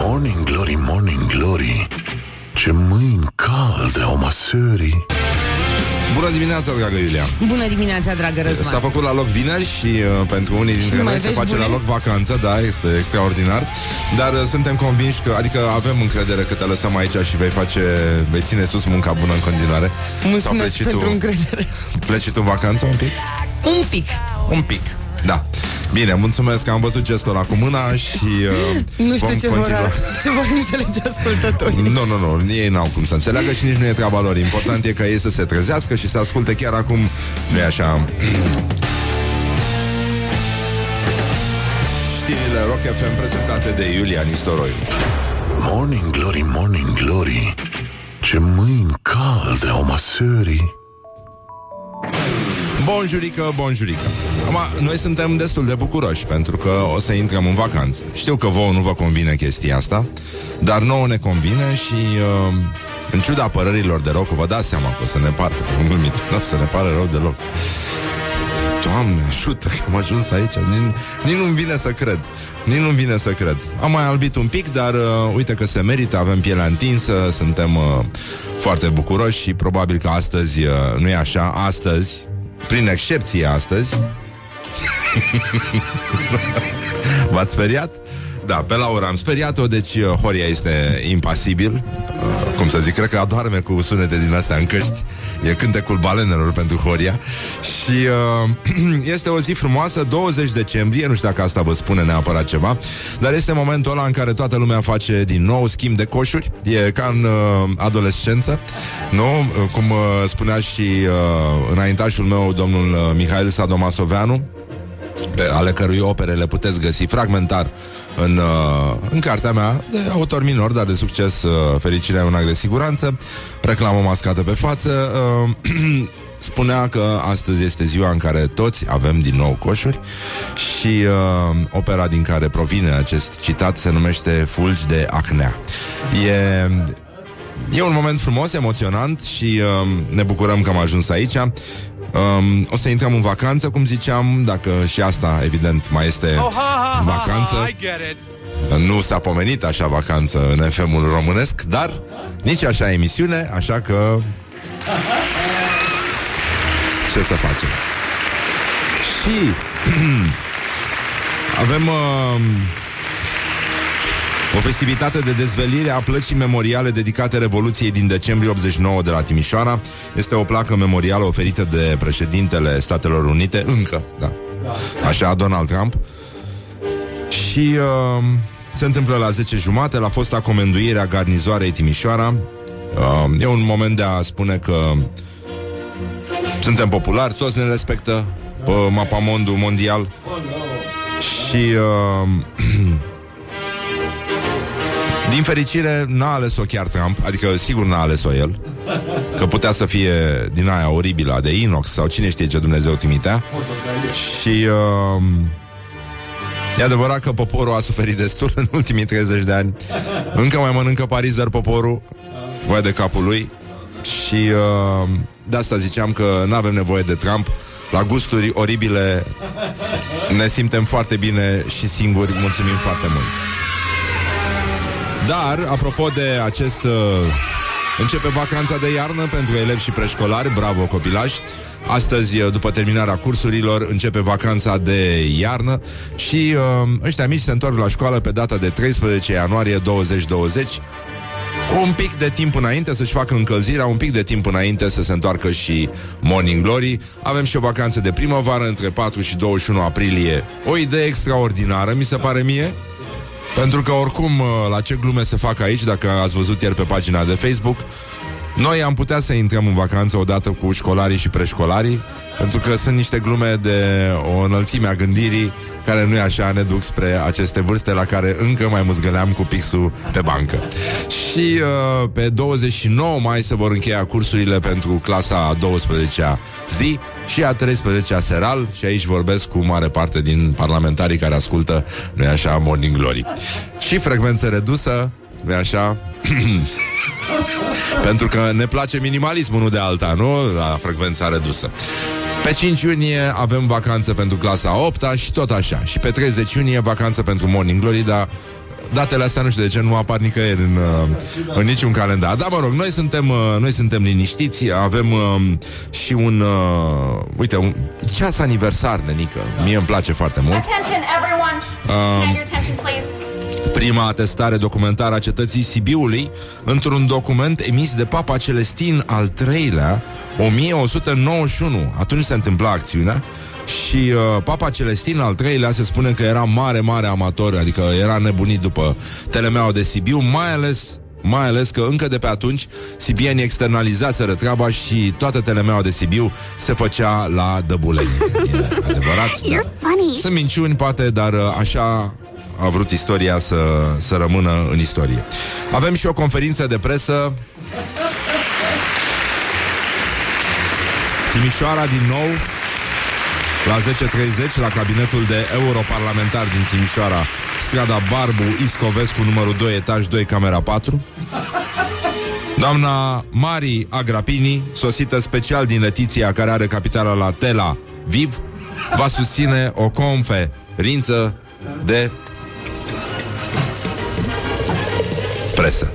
Morning Glory, Morning Glory. Ce mâini calde au măsării. Bună dimineața, dragă Iulia. Bună dimineața, dragă Răzvan. S-a făcut la loc vineri și uh, pentru unii dintre noi se face bune? la loc vacanță Da, este extraordinar. Dar uh, suntem convinși că, adică avem încredere că te lăsăm aici și vei face Vei ține sus munca bună în continuare. Mulțumesc pentru tu, încredere. Pleci tu în vacanță un pic? Un pic. Un pic, da Bine, mulțumesc că am văzut gestul ăla cu mâna și uh, Nu știu ce vor, ce vor înțelege ascultătorii. Nu, nu, nu, ei n-au cum să înțeleagă și nici nu e treaba lor. Important e ca ei să se trezească și să asculte chiar acum Nu e așa? Știrile Rock FM prezentate de Iulia Nistoroiu. Morning Glory, Morning Glory. Ce mâini calde au măsării Bonjurică, bonjurică. Acum, noi suntem destul de bucuroși Pentru că o să intrăm în vacanță. Știu că vouă nu vă convine chestia asta Dar nouă ne convine și uh, În ciuda părărilor de rău Că vă dați seama că o să ne pară. Nu o să ne pare rău deloc. Doamne, ajută că am ajuns aici. Nici, nici nu-mi vine să cred. Nici nu-mi vine să cred. Am mai albit un pic, dar uh, uite că se merită. Avem pielea întinsă, suntem uh, foarte bucuroși Și probabil că astăzi uh, Nu e așa, astăzi prin excepție astăzi V-ați speriat? Da, pe Laura am speriat-o, deci uh, Horia este impasibil uh, Cum să zic, cred că adorme cu sunete din astea în căști E cântecul balenelor pentru Horia Și uh, este o zi frumoasă, 20 decembrie Nu știu dacă asta vă spune neapărat ceva Dar este momentul ăla în care toată lumea face din nou schimb de coșuri E ca în uh, adolescență Nu? Cum uh, spunea și uh, înaintașul meu, domnul uh, Mihail Sadomasoveanu pe ale cărui opere le puteți găsi fragmentar în, uh, în cartea mea de autor minor, dar de succes, uh, fericirea e un act de siguranță, reclamă mascată pe față, uh, spunea că astăzi este ziua în care toți avem din nou coșuri și uh, opera din care provine acest citat se numește Fulgi de acnea. E E un moment frumos, emoționant și uh, ne bucurăm că am ajuns aici. Um, o să intrăm în vacanță, cum ziceam, dacă și asta, evident, mai este oh, ha, ha, vacanță. Ha, ha, nu s-a pomenit așa vacanță în FM-ul românesc, dar nici așa emisiune, așa că... Ce să facem? Și avem uh, o festivitate de dezvelire a plăcii memoriale dedicate Revoluției din decembrie 89 de la Timișoara. Este o placă memorială oferită de președintele Statelor Unite, încă, da. Așa, Donald Trump. Și uh, se întâmplă la 10 jumate, la fosta comenduire a garnizoarei Timișoara. Uh, e un moment de a spune că suntem populari, toți ne respectă pe mapamondul mondial. Și uh, Din fericire, n-a ales-o chiar Trump, adică sigur n-a ales-o el, că putea să fie din aia oribilă de inox sau cine știe ce Dumnezeu trimitea. Și uh, e adevărat că poporul a suferit destul în ultimii 30 de ani. Încă mai mănâncă parizer poporul, voi de capul lui. Și uh, de asta ziceam că nu avem nevoie de Trump, la gusturi oribile ne simtem foarte bine și singuri. Mulțumim foarte mult! Dar, apropo de acest... Uh, începe vacanța de iarnă pentru elevi și preșcolari, bravo copilași. Astăzi, uh, după terminarea cursurilor, începe vacanța de iarnă și uh, ăștia mici se întorc la școală pe data de 13 ianuarie 2020 cu un pic de timp înainte să-și facă încălzirea, un pic de timp înainte să se întoarcă și Morning Glory. Avem și o vacanță de primăvară între 4 și 21 aprilie. O idee extraordinară, mi se pare mie. Pentru că oricum, uh, la ce glume se fac aici, dacă ați văzut ieri pe pagina de Facebook, noi am putea să intrăm în vacanță odată cu școlarii și preșcolarii, pentru că sunt niște glume de o înălțime a gândirii care nu e așa, ne duc spre aceste vârste la care încă mai muzgăleam cu pixul pe bancă. Și uh, pe 29 mai se vor încheia cursurile pentru clasa a 12-a zi și a 13-a seral și aici vorbesc cu mare parte din parlamentarii care ascultă, nu așa, Morning Glory. Și frecvență redusă, nu așa, pentru că ne place minimalismul, nu de alta, nu? La frecvența redusă. Pe 5 iunie avem vacanță pentru clasa 8 și tot așa. Și pe 30 iunie vacanță pentru Morning Glory, dar datele astea nu știu de ce nu apar nicăieri în, uh, în niciun calendar. Dar mă rog, noi suntem, uh, noi suntem liniștiți, avem uh, și un, uh, uite, un ceas aniversar, nenică. Mie îmi place foarte mult. Attention, everyone. Um, Can I have your attention, please? Prima atestare documentară a cetății Sibiului într-un document emis de Papa Celestin al III-lea 1191. Atunci se întâmpla acțiunea și uh, Papa Celestin al III-lea se spune că era mare, mare amator, adică era nebunit după telemeaua de Sibiu, mai ales mai ales că încă de pe atunci sibienii externalizaseră treaba și toată telemeaua de Sibiu se făcea la Dăbuleni. E adevărat, da. Sunt minciuni, poate, dar uh, așa a vrut istoria să, să rămână în istorie. Avem și o conferință de presă. Timișoara din nou la 10.30 la cabinetul de europarlamentar din Timișoara, strada Barbu, Iscovescu, numărul 2, etaj 2, camera 4. Doamna Mari Agrapini, sosită special din Letiția, care are capitala la Tela Viv, va susține o conferință de presă.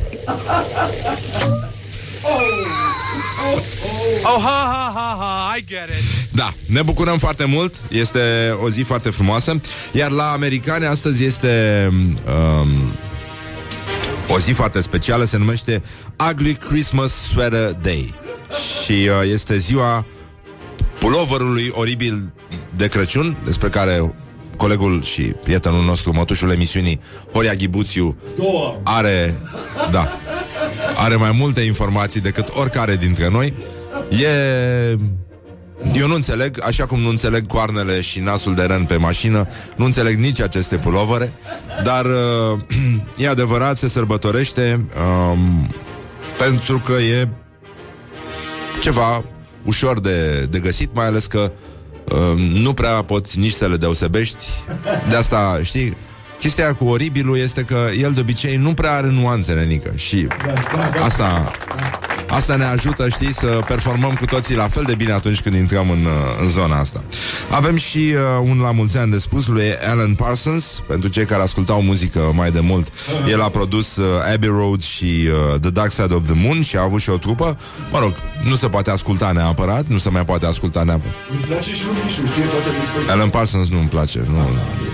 Oh, ha, ha, ha, ha, I get it. Da, ne bucurăm foarte mult Este o zi foarte frumoasă Iar la americane astăzi este um, O zi foarte specială Se numește Ugly Christmas Sweater Day Și uh, este ziua Puloverului oribil de Crăciun Despre care colegul și prietenul nostru, mătușul emisiunii, Horia Ghibuțiu, are, da, are mai multe informații decât oricare dintre noi. E... Eu nu înțeleg, așa cum nu înțeleg coarnele și nasul de ren pe mașină, nu înțeleg nici aceste pulovere, dar uh, e adevărat, se sărbătorește um, pentru că e ceva ușor de, de găsit, mai ales că uh, nu prea poți nici să le deosebești. De asta, știi, chestia cu oribilul este că el de obicei nu prea are nuanțe, nenică. Și asta, asta ne ajută, știi, să performăm cu toții la fel de bine atunci când intrăm în, uh, în zona asta. Avem și uh, un la mulți ani de spus lui Alan Parsons, pentru cei care ascultau muzică mai de mult. El a produs uh, Abbey Road și uh, The Dark Side of the Moon și a avut și o trupă. Mă rog, nu se poate asculta neapărat, nu se mai poate asculta neapărat. Îmi place și lui Mișu, știe toate discuții. Alan Parsons nu-mi place, nu,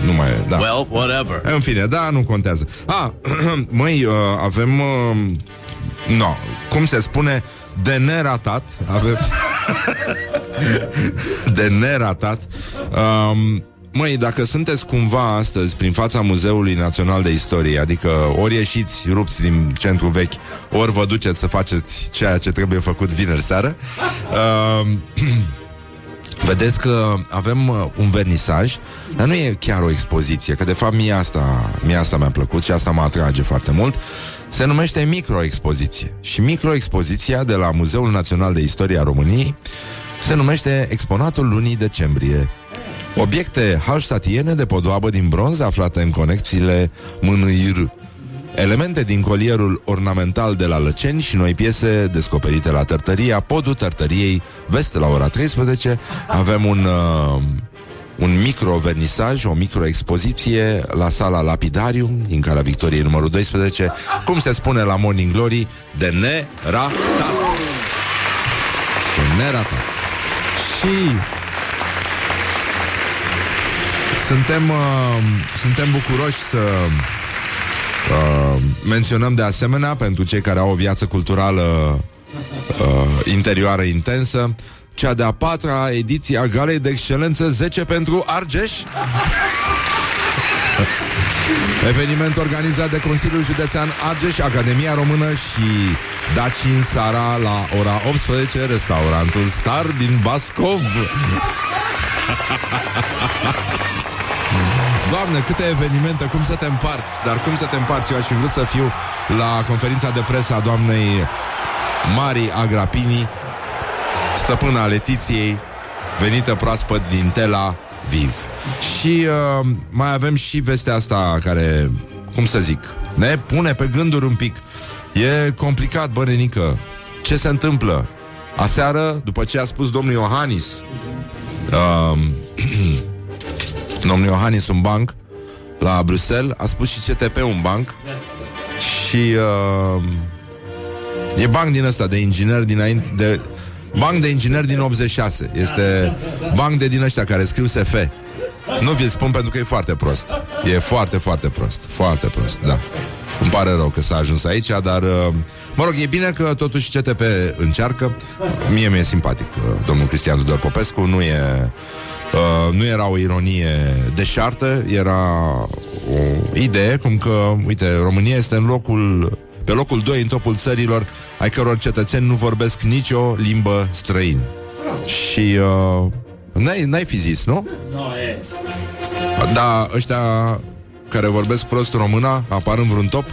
nu mai e, da. Well, whatever. În fine, da, nu contează. A, măi, uh, avem... Uh, no, cum se spune, de neratat. Avem... de neratat. Um, Măi, dacă sunteți cumva astăzi prin fața Muzeului Național de Istorie, adică ori ieșiți rupți din centru vechi, ori vă duceți să faceți ceea ce trebuie făcut vineri seară, uh, Vedeți că avem uh, un vernisaj, dar nu e chiar o expoziție, că de fapt mie asta, mie asta mi-a plăcut și asta mă atrage foarte mult. Se numește microexpoziție. Și microexpoziția de la Muzeul Național de Istorie a României se numește Exponatul lunii decembrie. Obiecte halstatiene de podoabă din bronz aflate în conexiile mânâir. Elemente din colierul ornamental de la Lăceni și noi piese descoperite la Tărtăria, podul Tărtăriei, vest la ora 13. Avem un, uh, un micro-vernisaj, o micro-expoziție la sala Lapidarium, din Calea Victoriei numărul 12, cum se spune la Morning Glory, de neratat. De neratat. Și suntem, uh, suntem bucuroși să uh, menționăm de asemenea, pentru cei care au o viață culturală uh, interioară intensă, cea de-a patra ediție a Galei de Excelență 10 pentru Argeș. Eveniment organizat de Consiliul Județean Argeș, Academia Română și Dacin Sara la ora 18, restaurantul Star din Bascov. Doamne, câte evenimente, cum să te împarți? Dar cum să te împarți, eu aș fi vrut să fiu La conferința de presă a doamnei Mari Agrapini Stăpâna Letiției Venită proaspăt din Tela Viv Și uh, mai avem și vestea asta Care, cum să zic Ne pune pe gânduri un pic. E complicat, bănenică Ce se întâmplă? Aseară, după ce a spus domnul Iohannis uh, domnul Iohannis un banc la Bruxelles, a spus și CTP un banc și uh, e banc din ăsta de inginer dinainte de banc de inginer din 86. Este banc de din ăștia care scriu SF. Nu vi spun pentru că e foarte prost. E foarte, foarte prost. Foarte prost, da. Îmi pare rău că s-a ajuns aici, dar... Uh, mă rog, e bine că totuși CTP încearcă. Mie mi-e simpatic uh, domnul Cristian Tudor Popescu, nu e... Uh, nu era o ironie deșartă, era o idee cum că, uite, România este în locul pe locul 2 în topul țărilor ai căror cetățeni nu vorbesc nicio limbă străină. Și uh, n-ai, n-ai fi zis, nu? Nu, e. Da, ăștia care vorbesc prost româna apar în vreun top?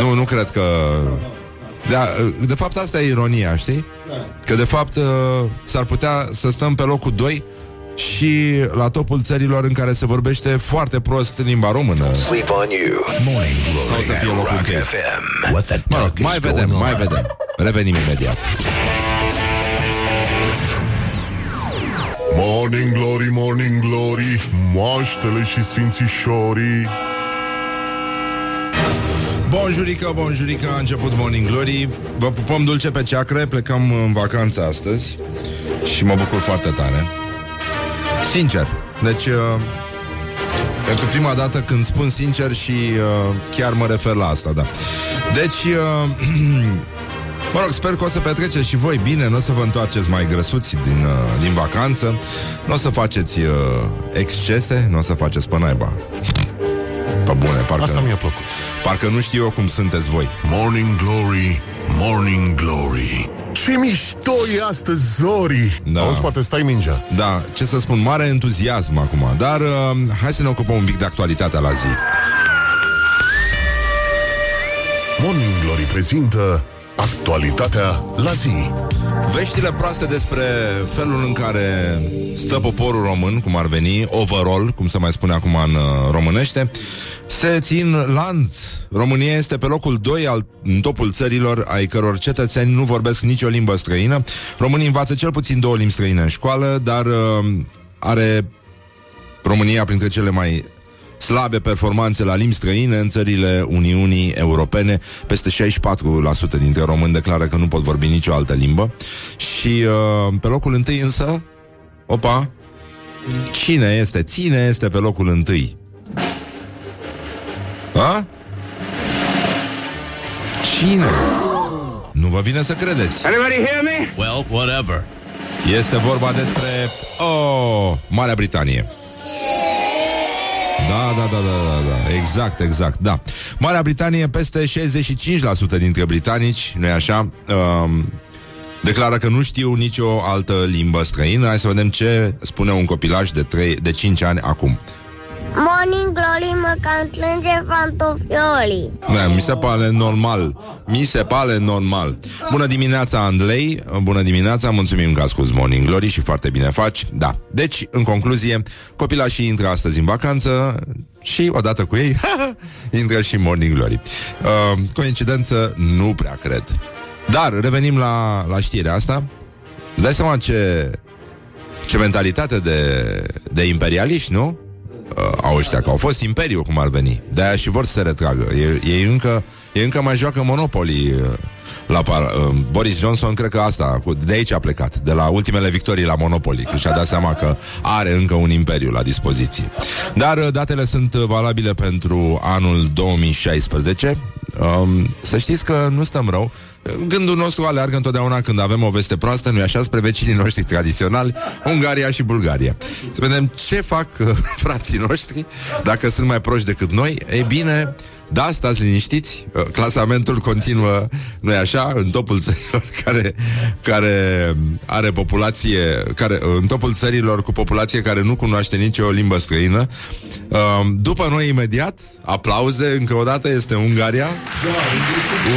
Nu, nu cred că... Da, de fapt asta e ironia, știi? Că de fapt uh, s-ar putea să stăm pe locul 2 și la topul țărilor în care se vorbește foarte prost limba română. Sleep on you. Morning Sau să fie locul Rock întâi. FM. What the Mă rog, duck is mai vedem, going mai on? vedem. Revenim imediat. Morning Glory, Morning Glory Moaștele și sfințișorii. Bonjurică, bonjurică, a început Morning Glory. Vă pupăm dulce pe ceacre, plecăm în vacanță astăzi Și mă bucur foarte tare. Sincer Deci uh, Pentru prima dată când spun sincer Și uh, chiar mă refer la asta, da. Deci uh, Mă rog, sper că o să petreceți și voi bine Nu o să vă întoarceți mai grăsuți din, uh, din vacanță Nu o să faceți uh, excese Nu o să faceți pe naiba Pe bune, parcă, Asta mi-a plăcut. parcă nu știu eu cum sunteți voi Morning Glory, Morning Glory Ce mișto e astăzi, Zori! Da. Auzi, poate stai mingea. Da, ce să spun, mare entuziasm acum Dar uh, hai să ne ocupăm un pic de actualitatea la zi Morning Glory prezintă actualitatea la zi. Veștile proaste despre felul în care stă poporul român, cum ar veni, overall, cum se mai spune acum în uh, românește, se țin lanț. România este pe locul 2 al, în topul țărilor ai căror cetățeni nu vorbesc nicio limbă străină. Românii învață cel puțin două limbi străine în școală, dar uh, are România printre cele mai slabe performanțe la limbi străine în țările Uniunii Europene. Peste 64% dintre români declară că nu pot vorbi nicio altă limbă. Și uh, pe locul întâi însă, opa, cine este? Ține este pe locul întâi. A? Cine? Nu vă vine să credeți. Anybody hear me? Well, whatever. Este vorba despre Oh, Marea Britanie. Da, da, da, da, da, da, exact, exact, da. Marea Britanie, peste 65% dintre britanici, nu-i așa, um, declară că nu știu nicio altă limbă străină. Hai să vedem ce spune un copilaj de, 3, de 5 ani acum. Morning Glory mă cam strânge pantofiolii. Da, mi se pare normal. Mi se pare normal. Bună dimineața, Andrei. Bună dimineața, mulțumim că asculti Morning Glory și foarte bine faci. Da. Deci, în concluzie, copilașii intră astăzi în vacanță și odată cu ei intră și Morning Glory. Uh, coincidență? Nu prea cred. Dar revenim la, la știrea asta. Dai seama ce, ce mentalitate de, de imperialiști, nu? Uh, au ăștia, că au fost imperiu, cum ar veni. De-aia și vor să se retragă. Ei, ei, încă, ei încă mai joacă Monopoly uh, la par, uh, Boris Johnson, cred că asta, cu, de aici a plecat, de la ultimele victorii la Monopoly, când și-a dat seama că are încă un imperiu la dispoziție. Dar uh, datele sunt uh, valabile pentru anul 2016. Um, să știți că nu stăm rău. Gândul nostru aleargă întotdeauna când avem o veste proastă, nu-i așa, spre vecinii noștri tradiționali, Ungaria și Bulgaria. Să vedem ce fac uh, frații noștri, dacă sunt mai proști decât noi. Ei bine, da, stați liniștiți, uh, clasamentul continuă, nu-i așa, în topul țărilor care, care are populație, care, uh, în topul țărilor cu populație care nu cunoaște nicio limbă străină. Uh, După noi, imediat, aplauze, încă o dată, este Ungaria,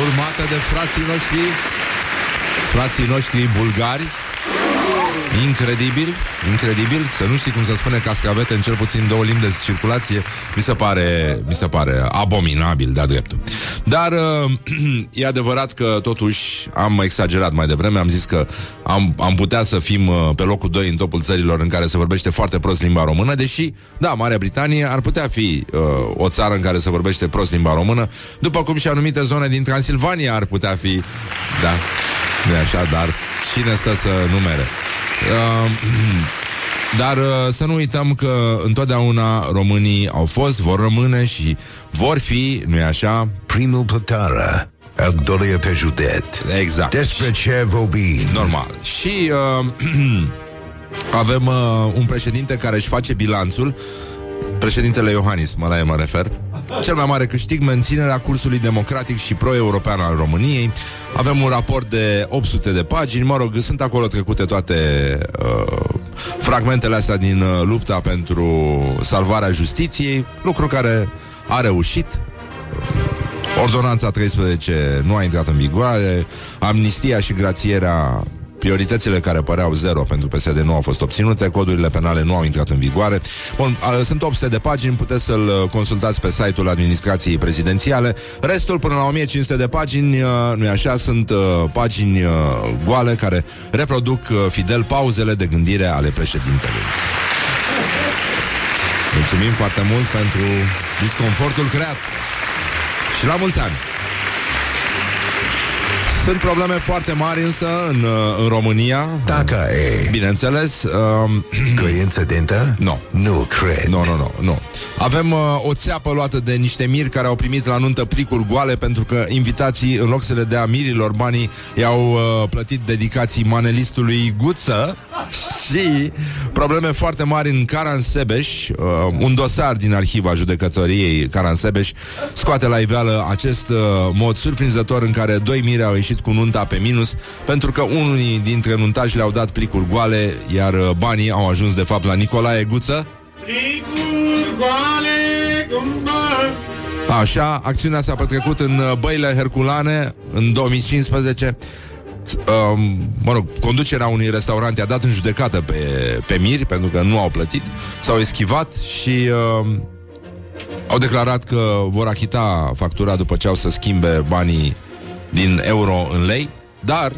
urmată de frații noștri, frații noștri bulgari, Incredibil, incredibil. Să nu știi cum se spune cascavete în cel puțin două limbi de circulație Mi se pare, mi se pare abominabil de-a dreptul. Dar uh, e adevărat că totuși am exagerat mai devreme, am zis că am, am putea să fim uh, pe locul 2 în topul țărilor în care se vorbește foarte prost limba română, deși, da, Marea Britanie ar putea fi uh, o țară în care se vorbește prost limba română, după cum și anumite zone din Transilvania ar putea fi, da, nu așa, dar cine stă să numere? Uh, Dar uh, să nu uităm că întotdeauna românii au fost, vor rămâne și vor fi, nu-i așa? Primul plătară, al doilea pe județ. Exact. Despre ce vorbim? Normal. Și uh, avem uh, un președinte care își face bilanțul Președintele Iohannis, mă la el mă refer Cel mai mare câștig, menținerea cursului democratic și pro-european al României. Avem un raport de 800 de pagini. Mă rog, sunt acolo trecute toate uh, fragmentele astea din uh, lupta pentru salvarea justiției Lucru care a reușit. Ordonanța 13 nu a intrat în vigoare. Amnistia și grațierea Prioritățile care păreau zero pentru PSD nu au fost obținute, codurile penale nu au intrat în vigoare. Bun, a, sunt 800 de pagini, puteți să-l uh, consultați pe site-ul administrației prezidențiale. Restul, până la 1500 de pagini, uh, nu așa, sunt uh, pagini uh, goale care reproduc uh, fidel pauzele de gândire ale președintelui. Mulțumim foarte mult pentru disconfortul creat. Și la mulți ani! Sunt probleme foarte mari însă în, uh, în România. Dacă e Bineînțeles, um, coincidentă? Nu. Nu cred. nu, nu, nu, nu. Avem uh, o țeapă luată de niște miri care au primit la nuntă plicuri goale pentru că invitații, în loc să le dea mirilor banii, i-au uh, plătit dedicații manelistului Guță și probleme foarte mari în Caransebeș, uh, un dosar din arhiva judecătoriei Caransebeș scoate la iveală acest uh, mod surprinzător în care doi miri au ieșit cu nunta pe minus pentru că unii dintre nuntași le-au dat plicuri goale, iar uh, banii au ajuns de fapt la Nicolae Guță. Așa, acțiunea s-a petrecut în uh, băile Herculane în 2015. Um, mă rog, conducerea unui restaurant i-a dat în judecată pe, pe miri pentru că nu au plătit, s-au eschivat și uh, au declarat că vor achita factura după ce au să schimbe banii din euro în lei, dar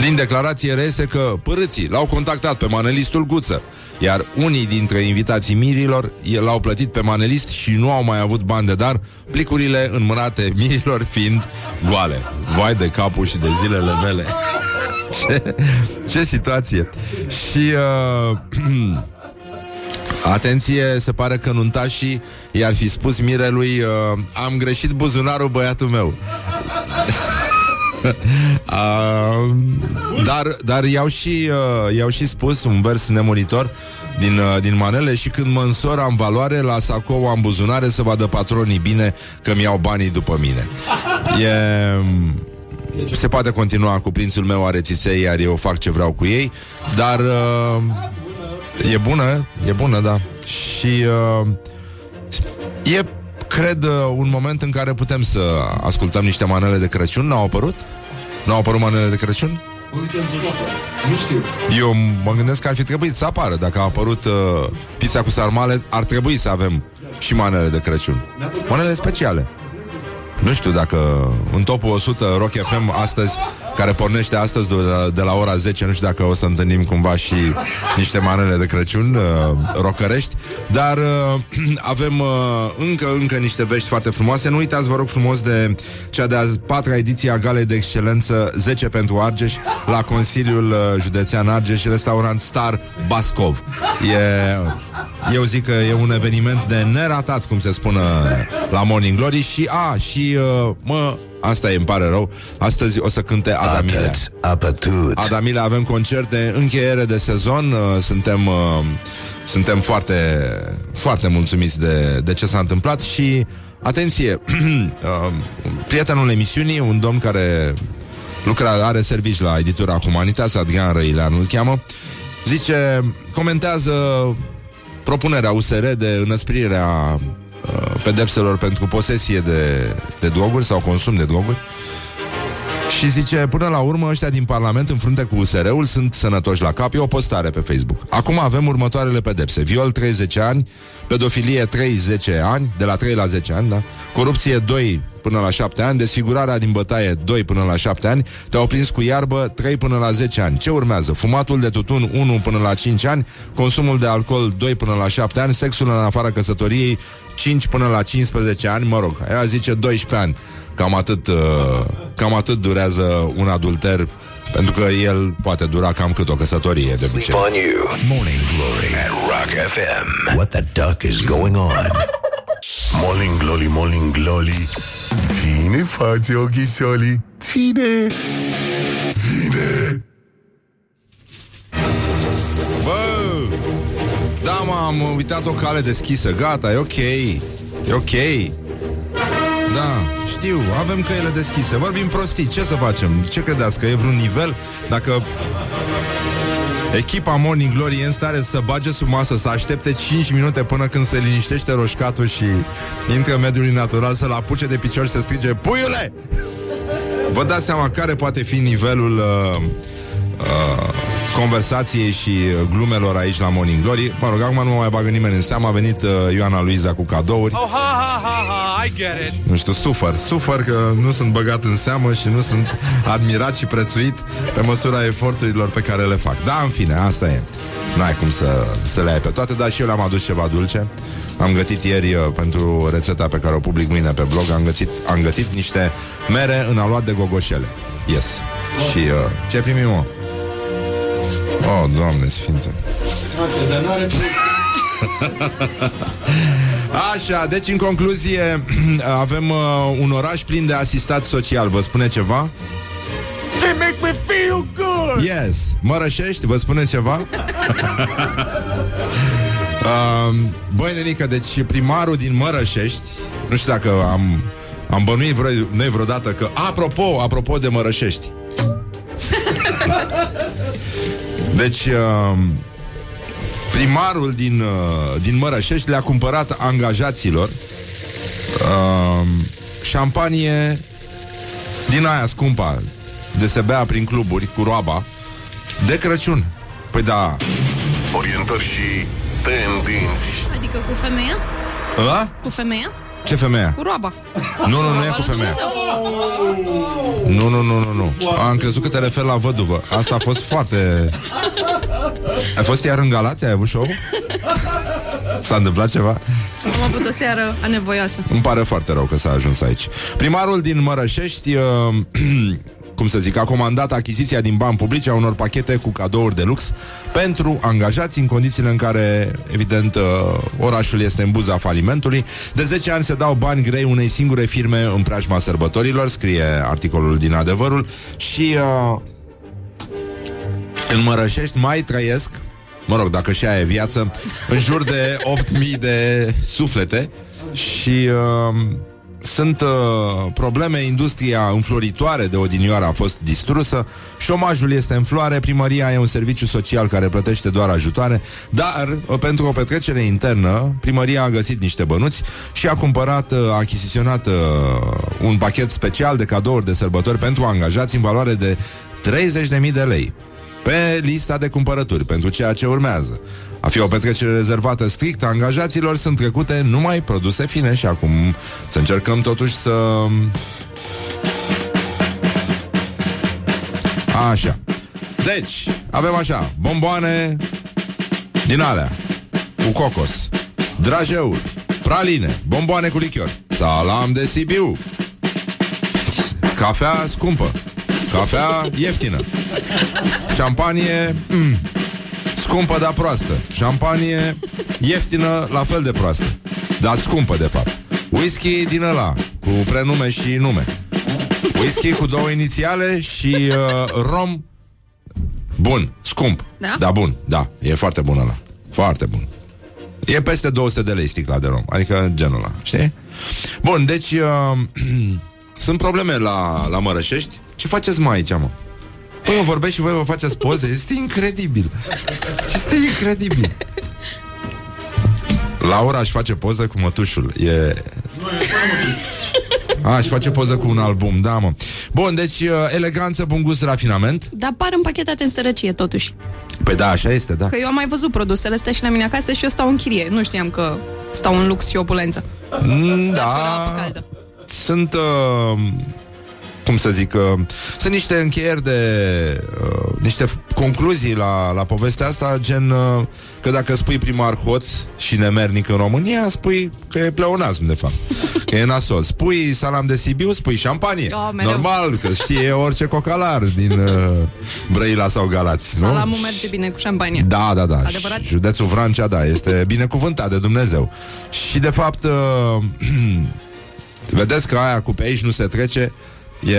din declarație reiese că părâții l-au contactat pe manelistul Guță, iar unii dintre invitații mirilor l-au plătit pe manelist și nu au mai avut bani de dar, plicurile înmânate mirilor fiind goale. Vai de capul și de zilele mele. Ce, ce situație. Și uh, Atenție, se pare că nuntașii i-ar fi spus mirelui uh, Am greșit buzunarul băiatul meu uh, dar, dar i-au și, uh, i-au și spus un vers nemuritor din, uh, din manele și când mă însor am valoare, la sacou am buzunare să vadă patronii bine că mi iau banii după mine. E, se poate continua cu prințul meu are țiței, iar eu fac ce vreau cu ei, dar uh, e bună, e bună, da. Și uh, e, cred, uh, un moment în care putem să ascultăm niște manele de Crăciun. N-au apărut? N-au apărut manele de Crăciun? Uite, nu știu. Nu știu. Eu mă gândesc că ar fi trebuit să apară Dacă a apărut uh, pizza cu sarmale Ar trebui să avem și manele de Crăciun Manele speciale Nu știu dacă în topul 100 Rock FM astăzi care pornește astăzi de la, de la ora 10, nu știu dacă o să întâlnim cumva și niște manele de Crăciun uh, rocărești, dar uh, avem uh, încă, încă niște vești foarte frumoase. Nu uitați, vă rog frumos, de cea de-a patra ediție a Galei de Excelență 10 pentru Argeș la Consiliul uh, Județean Argeș, restaurant Star Bascov. E, eu zic că e un eveniment de neratat, cum se spune la Morning Glory și, a, și, uh, mă, Asta e, îmi pare rău. Astăzi o să cânte Adamile. Atât, apătut. Adamile, avem concert de încheiere de sezon. Uh, Suntem, uh, suntem foarte, foarte mulțumiți de, de ce s-a întâmplat și, atenție, uh, prietenul emisiunii, un domn care lucra, are servici la editura Humanitas, Adrian Răileanu îl cheamă, zice, comentează propunerea USR de înăsprirea uh, pedepselor pentru posesie de, de droguri sau consum de droguri Și zice, până la urmă, ăștia din Parlament, în frunte cu USR-ul, sunt sănătoși la cap. E o postare pe Facebook. Acum avem următoarele pedepse. Viol 30 ani, pedofilie 30 ani, de la 3 la 10 ani, da? Corupție 2 până la 7 ani, desfigurarea din bătaie 2 până la 7 ani, te-au prins cu iarbă 3 până la 10 ani. Ce urmează? Fumatul de tutun 1 până la 5 ani, consumul de alcool 2 până la 7 ani, sexul în afara căsătoriei 5 până la 15 ani, mă rog, aia zice 12 ani. Cam atât, uh, cam atât durează un adulter pentru că el poate dura cam cât o căsătorie de obicei. On you. Morning Glory at Rock FM. What the duck is going on? Morning Glory, Morning Glory Ține față ochișolii Ține. Ține Bă! Da, mă, am uitat o cale deschisă. Gata, e ok. E ok. Da, știu, avem căile deschise. Vorbim prostii, ce să facem? Ce credeți, că e vreun nivel? Dacă Echipa Morning Glory e în stare să bage sub masă Să aștepte 5 minute până când se liniștește roșcatul Și intră în mediul natural Să-l apuce de picior și să strige Puiule! Vă dați seama care poate fi nivelul uh, uh, conversației și uh, glumelor aici la Morning Glory. Mă rog, acum nu mă mai bagă nimeni în seamă. A venit uh, Ioana Luiza cu cadouri. Oh, ha, ha, ha, ha, I get it. Nu știu, sufăr. Sufăr că nu sunt băgat în seamă și nu sunt admirat și prețuit pe măsura eforturilor pe care le fac. Da, în fine, asta e. N-ai cum să, să le ai pe toate, dar și eu le-am adus ceva dulce. Am gătit ieri uh, pentru rețeta pe care o public mâine pe blog, am gătit, am gătit niște mere în aluat de gogoșele. Yes. Și uh, ce primim, mă? Oh, Doamne Sfinte. Așa, deci în concluzie avem uh, un oraș plin de asistat social. Vă spune ceva? They make me feel good. Yes. Mărășești, vă spune ceva? um, băi, nenică, deci primarul din Mărășești, nu știu dacă am, am bănuit vreo, noi vreodată că... Apropo, apropo de Mărășești. deci... Um, primarul din, uh, din Mărășești le-a cumpărat angajaților uh, șampanie din aia scumpa de se bea prin cluburi cu roaba de Crăciun. Păi da, Orientări și tendinți Adică cu femeia? a? Cu femeia? Ce femeia? Cu roaba. Nu, nu, nu e cu femeia. Nu, nu, nu, nu, nu. Am crezut că te referi la văduvă. Asta a fost foarte... Ai fost iar în Galați? Ai avut show? S-a întâmplat ceva? Am avut o seară anevoioasă. Îmi pare foarte rău că s-a ajuns aici. Primarul din Mărășești, uh, cum să zic, a comandat achiziția din bani publici a unor pachete cu cadouri de lux pentru angajați în condițiile în care, evident, uh, orașul este în buza falimentului. De 10 ani se dau bani grei unei singure firme în preajma sărbătorilor, scrie articolul din Adevărul, și uh, în Mărășești mai trăiesc Mă rog, dacă și aia e viață În jur de 8.000 de suflete Și uh, sunt uh, probleme. Industria înfloritoare de odinioară a fost distrusă. Șomajul este în floare. Primăria e un serviciu social care plătește doar ajutoare. Dar uh, pentru o petrecere internă Primăria a găsit niște bănuți Și a cumpărat, uh, a achiziționat uh, Un pachet special de cadouri de sărbători Pentru angajați în valoare de 30.000 de lei. Pe lista de cumpărături pentru ceea ce urmează. A fi o petrecere rezervată strict angajaților sunt trecute numai produse fine și acum să încercăm totuși să... Așa. Deci, avem așa, bomboane din alea, cu cocos, drajeuri, praline, bomboane cu lichior, salam de Sibiu, cafea scumpă, cafea ieftină, Șampanie mm, Scumpă, dar proastă. Șampanie ieftină, la fel de proastă. Dar scumpă, de fapt. Whisky din ăla, cu prenume și nume. Whisky cu două inițiale Și uh, rom. Bun, scump. Da? Da, bun, da, e foarte bun ăla. Foarte bun. E peste 200 de lei sticla de rom Adică genul ăla, știi? Bun, deci uh, Sunt probleme la, la Mărășești. Ce faceți mai aici, mă? Păi eu vorbesc și voi vă faceți poze Este incredibil Este incredibil Laura își face poză cu mătușul E... A, își face poză cu un album, da, mă. Bun, deci uh, eleganță, bun gust, rafinament. Dar par împachetate în sărăcie, totuși. Păi da, așa este, da. Că eu am mai văzut produsele astea și la mine acasă și eu stau în chirie. Nu știam că stau în lux și opulență. Mm, Fără da, apă caldă. sunt, uh, cum să zic, uh, sunt niște încheieri de, uh, niște f- concluzii la, la povestea asta, gen uh, că dacă spui primar hoț și nemernic în România, spui că e pleonasm, de fapt. Că e nasol. Spui salam de Sibiu, spui șampanie. Oh, mereu. Normal, că știe orice cocalar din uh, Brăila sau Galați, nu? Salamul merge bine cu șampanie. Da, da, da. Adevărat? Județul Vrancea, da, este binecuvântat de Dumnezeu. Și de fapt, uh, vedeți că aia cu pe aici nu se trece, e,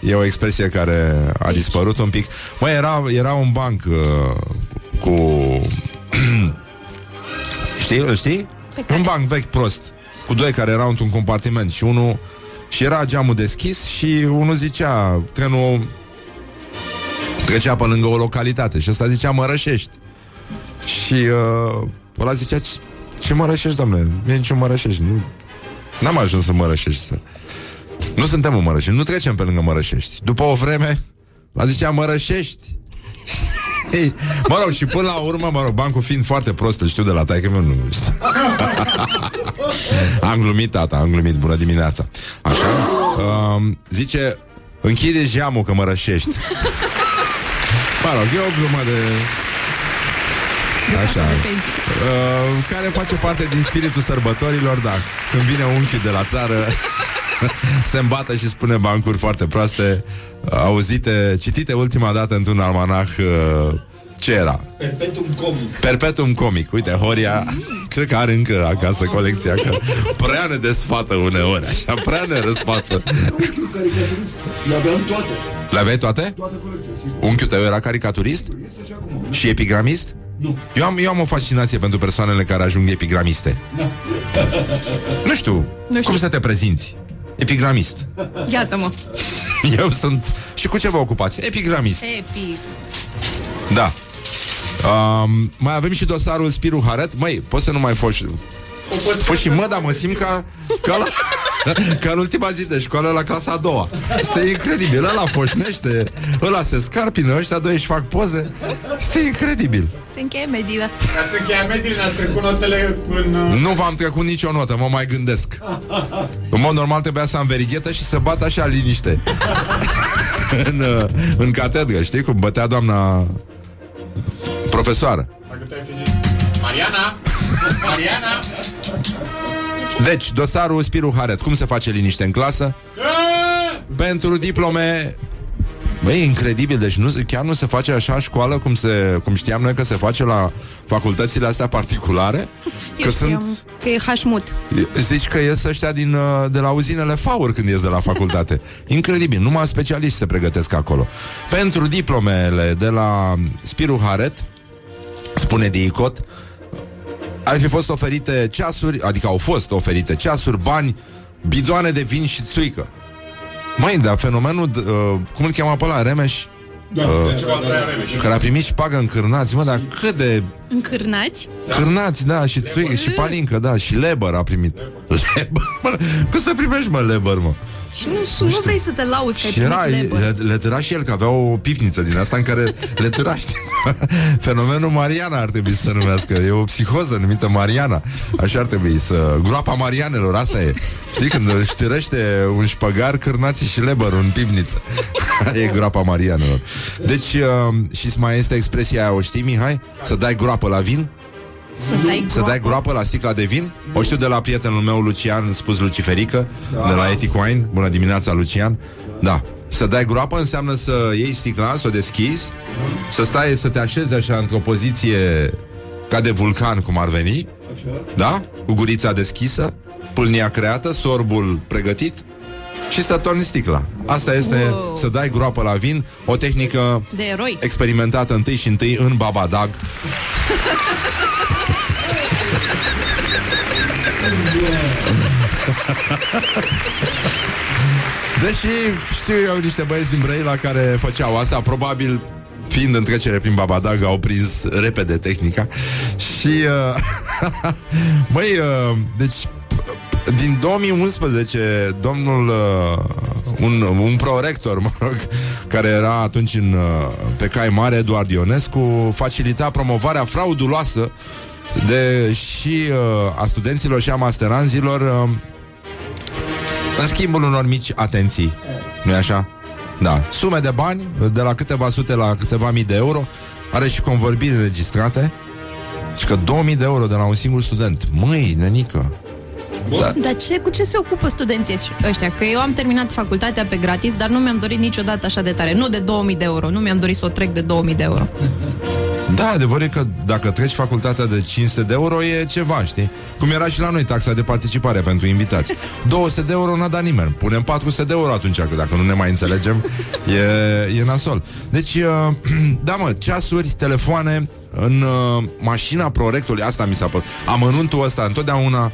e o expresie care a dispărut un pic. Măi, era, era un banc uh, cu... știi, îl știi? Pe care? Un banc vechi prost, cu doi care erau într-un compartiment și unul și era geamul deschis și unul zicea, trenul trecea pe lângă o localitate și ăsta zicea Mărășești. Și uh, ăla zicea ce, ce Mărășești, doamne? Mie nici în Mărășești. Nu, n-am ajuns în Mărășești. Să- Nu suntem în Mărășești, nu trecem pe lângă Mărășești. După o vreme, ăla zicea Mărășești. Ei, mă rog, și până la urmă, mă rog, bancul fiind foarte prost, îl știu de la taică meu, nu știu. am glumit, tata, am glumit, bună dimineața. Așa, um, zice, închide geamul că mă rășești. Mă rog, e o glumă de... Așa. de pensii. Uh, care face parte din spiritul sărbătorilor, da. Când vine unchiul de la țară, se îmbată și spune bancuri foarte proaste, uh, auzite, citite ultima dată într-un almanah, uh, ce era? Perpetuum comic. Perpetuum comic. Uite, Horia, cred că are încă acasă colecția, că prea ne desfată uneori, așa, prea ne răsfață. Unchiul caricaturist. Le aveam toate. Le aveai toate? Toată colecția, sigur. Unchiul tău era caricaturist? Este și acum. Și epigramist? Nu. Eu am, eu am o fascinație pentru persoanele care ajung epigramiste. Nu știu, Nu cum știu. să te prezinți. Epigramist. Iată-mă. Eu sunt... Și cu ce vă ocupați? Epigramist. Epic. Da. Um, mai avem și dosarul Spiru Haret. Măi, poți să nu mai foși... Păi și mă, dar mă simt ca, ca, la, ca în ultima zi de școală la clasa a doua. Este incredibil. Ăla foșnește, ăla se scarpină, ăștia doi își fac poze. Este incredibil. Se încheie mediile. Ca să încheia mediile, ne-ați trecut notele în... uh, Nu v-am trecut nicio notă, mă mai gândesc. În mod normal trebuia să am verighetă și să bat așa liniște. în, uh, în catedră, știi cum bătea doamna profesoară. Dacă tu ai fi zis... Mariana! Mariana! Deci, dosarul Spiru Haret. Cum se face liniște în clasă? Pentru diplome Băi, incredibil, deci nu, chiar nu se face așa în școală cum, se, cum știam noi că se face la facultățile astea particulare? Că Eu sunt... știam Că e hașmut. Zici că ies ăștia din, uh, de la uzinele Faur când ies de la facultate. Incredibil, numai specialiști se pregătesc acolo. Pentru diplomele de la Spiru Haret, spune Diicot, ar fi fost oferite ceasuri, adică au fost oferite ceasuri, bani, bidoane de vin și țuică. Mai dar fenomenul, uh, cum îl cheamă pe ăla, Remeș, Da, Ceva al treia Remeș. care a primit și pagă în cârnați, mă, dar cât de Încârnați? Cârnați, da, și țuică, și palincă, da, și leber a primit. Leber, mă, cum să primești, mă, leber, mă? Și nu, nu vrei să te lauzi că ai Și era, primit labor. le, le tăra și el, că avea o pivniță din asta în care le tăra, știi? Fenomenul Mariana ar trebui să se numească. E o psihoză numită Mariana. Așa ar trebui să... Groapa Marianelor, asta e. Știi, când își târăște un șpăgar, cârnații și leber în pivniță. e groapa Marianelor. Deci, uh, și mai este expresia aia, o știi, Mihai? Să dai groapă la vin? Să dai Să dai groapă la sticla de vin? O știu de la prietenul meu, Lucian, spus Luciferică, de la Ethic Wine. Bună dimineața, Lucian. Da. Să dai groapă înseamnă să iei sticla, să o deschizi, să stai, să te așezi așa într-o poziție ca de vulcan, cum ar veni, da? Cu gurița deschisă, pâlnia creată, sorbul pregătit și să torni sticla. Asta este Wow. să dai groapă la vin, o tehnică De eroi. experimentată întâi și întâi în Babadag. Deși știu eu niște băieți din Brăila care făceau asta, probabil fiind în trecere prin Babadag, au prins repede tehnica. Și, uh, măi, uh, deci, din 2011, domnul uh, un, un prorector, mă rog, care era atunci în, uh, pe cai mare, Eduard Ionescu, facilita promovarea frauduloasă de și uh, a studenților și a masteranzilor uh, în schimbul unor mici atenții. nu e așa? Da. Sume de bani, de la câteva sute la câteva mii de euro, are și convorbiri înregistrate. Și că 2000 de euro de la un singur student. Măi, nenică. Da. Dar ce, cu ce se ocupă studenții ăștia? Că eu am terminat facultatea pe gratis, dar nu mi-am dorit niciodată așa de tare. Nu de 2000 de euro, nu mi-am dorit să o trec de 2000 de euro. Da, adevărul e că dacă treci facultatea de 500 de euro e ceva, știi? Cum era și la noi taxa de participare pentru invitați. 200 de euro n-a dat nimeni. Punem 400 de euro atunci, că dacă nu ne mai înțelegem, e, e nasol. Deci, uh, da mă, ceasuri, telefoane, în uh, mașina prorectului, asta mi s-a părut. Amănuntul ăsta, întotdeauna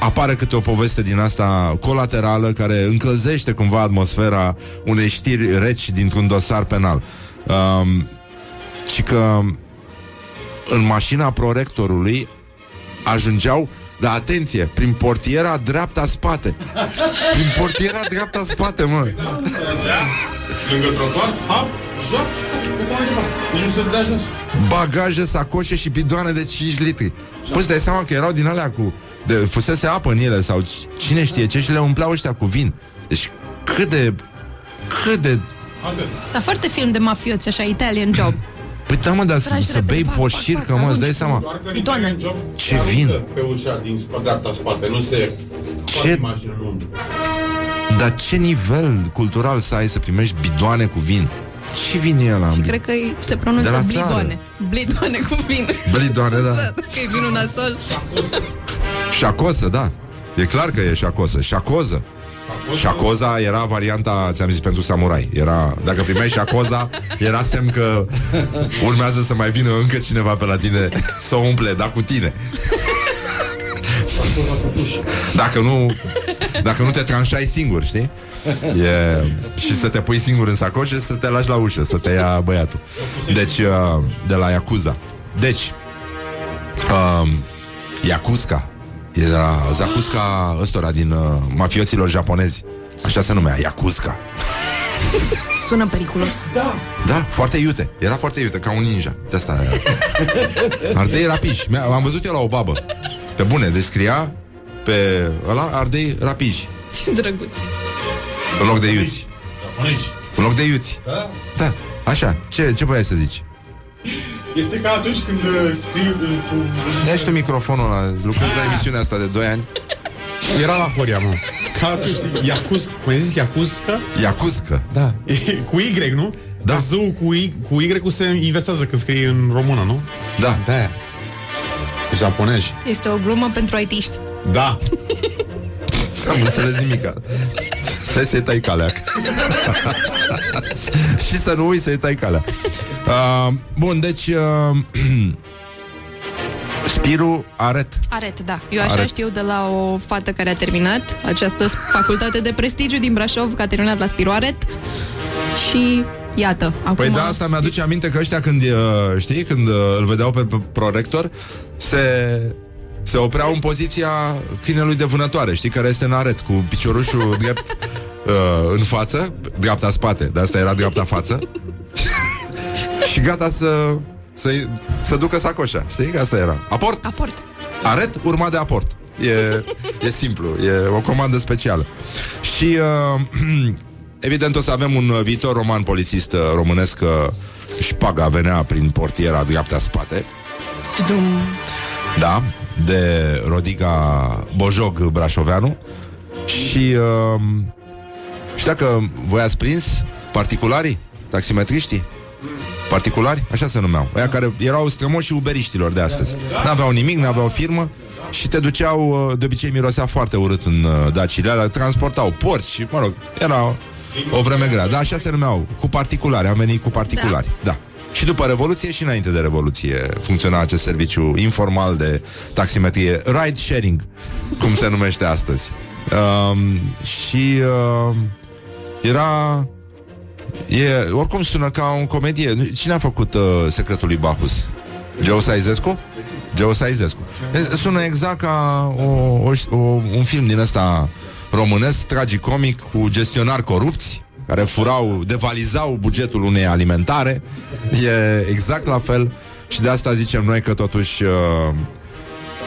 apare câte o poveste din asta colaterală care încălzește cumva atmosfera unei știri reci dintr-un dosar penal. Um, și că în mașina prorectorului ajungeau dar atenție, prin portiera dreapta spate Prin portiera dreapta spate, mă Lângă trotuar, hap, joc și pe mai departe. Nici nu se dea jos. Bagaje, sacoșe și bidoane de 5 litri Păi îți dai seama că erau din alea cu de, Fusese apă în ele Sau c- cine știe ce Și le umpleau ăștia cu vin Deci cât de Cât de Atât. Dar foarte film de mafioți, așa, Italian Job. Păi da mă, dar să, Tragi să repede, bei pac, poșircă, pac, pac, mă, îți dai arunci. seama Doar că în Bidoane. Italian job Ce aruncă vin? Pe ușa din sp- dreapta spate, nu se... Ce- Ce? mașină nu umblă. Dar ce nivel cultural să ai să primești bidoane cu vin? Ce vin e ăla? Și cred că îi se De la pronunță țară. blidoane. Blidoane cu vin. Blidoane, da. Dacă e vinul nasol. Șacosă, da. E clar că e șacosă. Șacoză. Șacoza era varianta, ți-am zis, pentru samurai. Era, dacă primeai șacoza, era semn că urmează să mai vină încă cineva pe la tine să o umple, da, cu tine. Dacă nu, dacă nu te tranșai singur, știi? E, și să te pui singur în sacoș și să te lași la ușă, să te ia băiatul. Deci, uh, de la Yakuza. Deci, um, Yakuza. Era Zakuska ăstora din uh, mafioților japonezi. Așa se numea, Yakuza. Sună periculos. Da, foarte iute. Era foarte iute, ca un ninja. De asta era. Ardei rapiși. Mi-a- Am văzut eu la o babă. Pe bune, descria pe ăla ardei rapiși. Ce drăguț. În loc de iuți. Japonezi. În loc de iuți. Da? Da, așa. Ce, ce voiai să zici? Este ca atunci când uh, scrii uh, cu... Ia și tu microfonul ăla. Lucrezi la emisiunea asta de 2 ani. Era la Horia, mă. Ca atunci, știi, Iacuz, cum ai zis, Iacuzca? Iacuscă. Da. E, cu Y, nu? Da. Că Z-ul cu Y, cu y se inversează când scrie în română, nu? Da. Da. Japonezi. Este o glumă pentru aitiști. Da. Am înțeles nimica. Stai să-i tai calea. și să nu uiți să-i tai calea. Uh, bun, deci... Uh, Spiru Aret. Aret, da. Eu așa Aret. știu de la o fată care a terminat această facultate de prestigiu din Brașov, că a terminat la Spiru Aret. Și iată, acum... Păi da, asta mi-aduce aminte că ăștia când, uh, știi, când uh, îl vedeau pe pe prorector, se, se opreau în poziția câinelui de vânătoare, știi, care este în aret, cu piciorușul drept uh, în față, dreapta spate, de asta era dreapta față, și gata să, să, să ducă sacoșa, știi, că asta era. Aport! Aport. Aret urmat de aport. E, e simplu, e o comandă specială. Și uh, evident o să avem un uh, viitor roman polițist uh, românesc uh, Șpaga venea prin portiera dreapta spate Tudum. Da, de Rodica Bojog Brașoveanu Și uh, Și dacă voi ați prins Particularii, taximetriștii? Particulari, așa se numeau. Aia care erau strămoșii uberiștilor de astăzi. N-aveau nimic, n-aveau firmă Și te duceau, uh, de obicei mirosea foarte urât În uh, dacile alea, transportau porci Și, mă rog, era o vreme grea. Da, așa se numeau, cu particulari Am venit cu particulari, da, da. Și după Revoluție și înainte de Revoluție funcționa acest serviciu informal de taximetrie, ride sharing, cum se numește astăzi. Um, și uh, era E, oricum sună ca o comedie. Cine a făcut uh, Secretul lui Bacchus? Geo Saizescu? Geo Saizescu. E, Sună exact ca o, o, o, un film din ăsta românesc tragicomic cu gestionari corupți care furau, devalizau bugetul unei alimentare. E exact la fel și de asta zicem noi că totuși uh,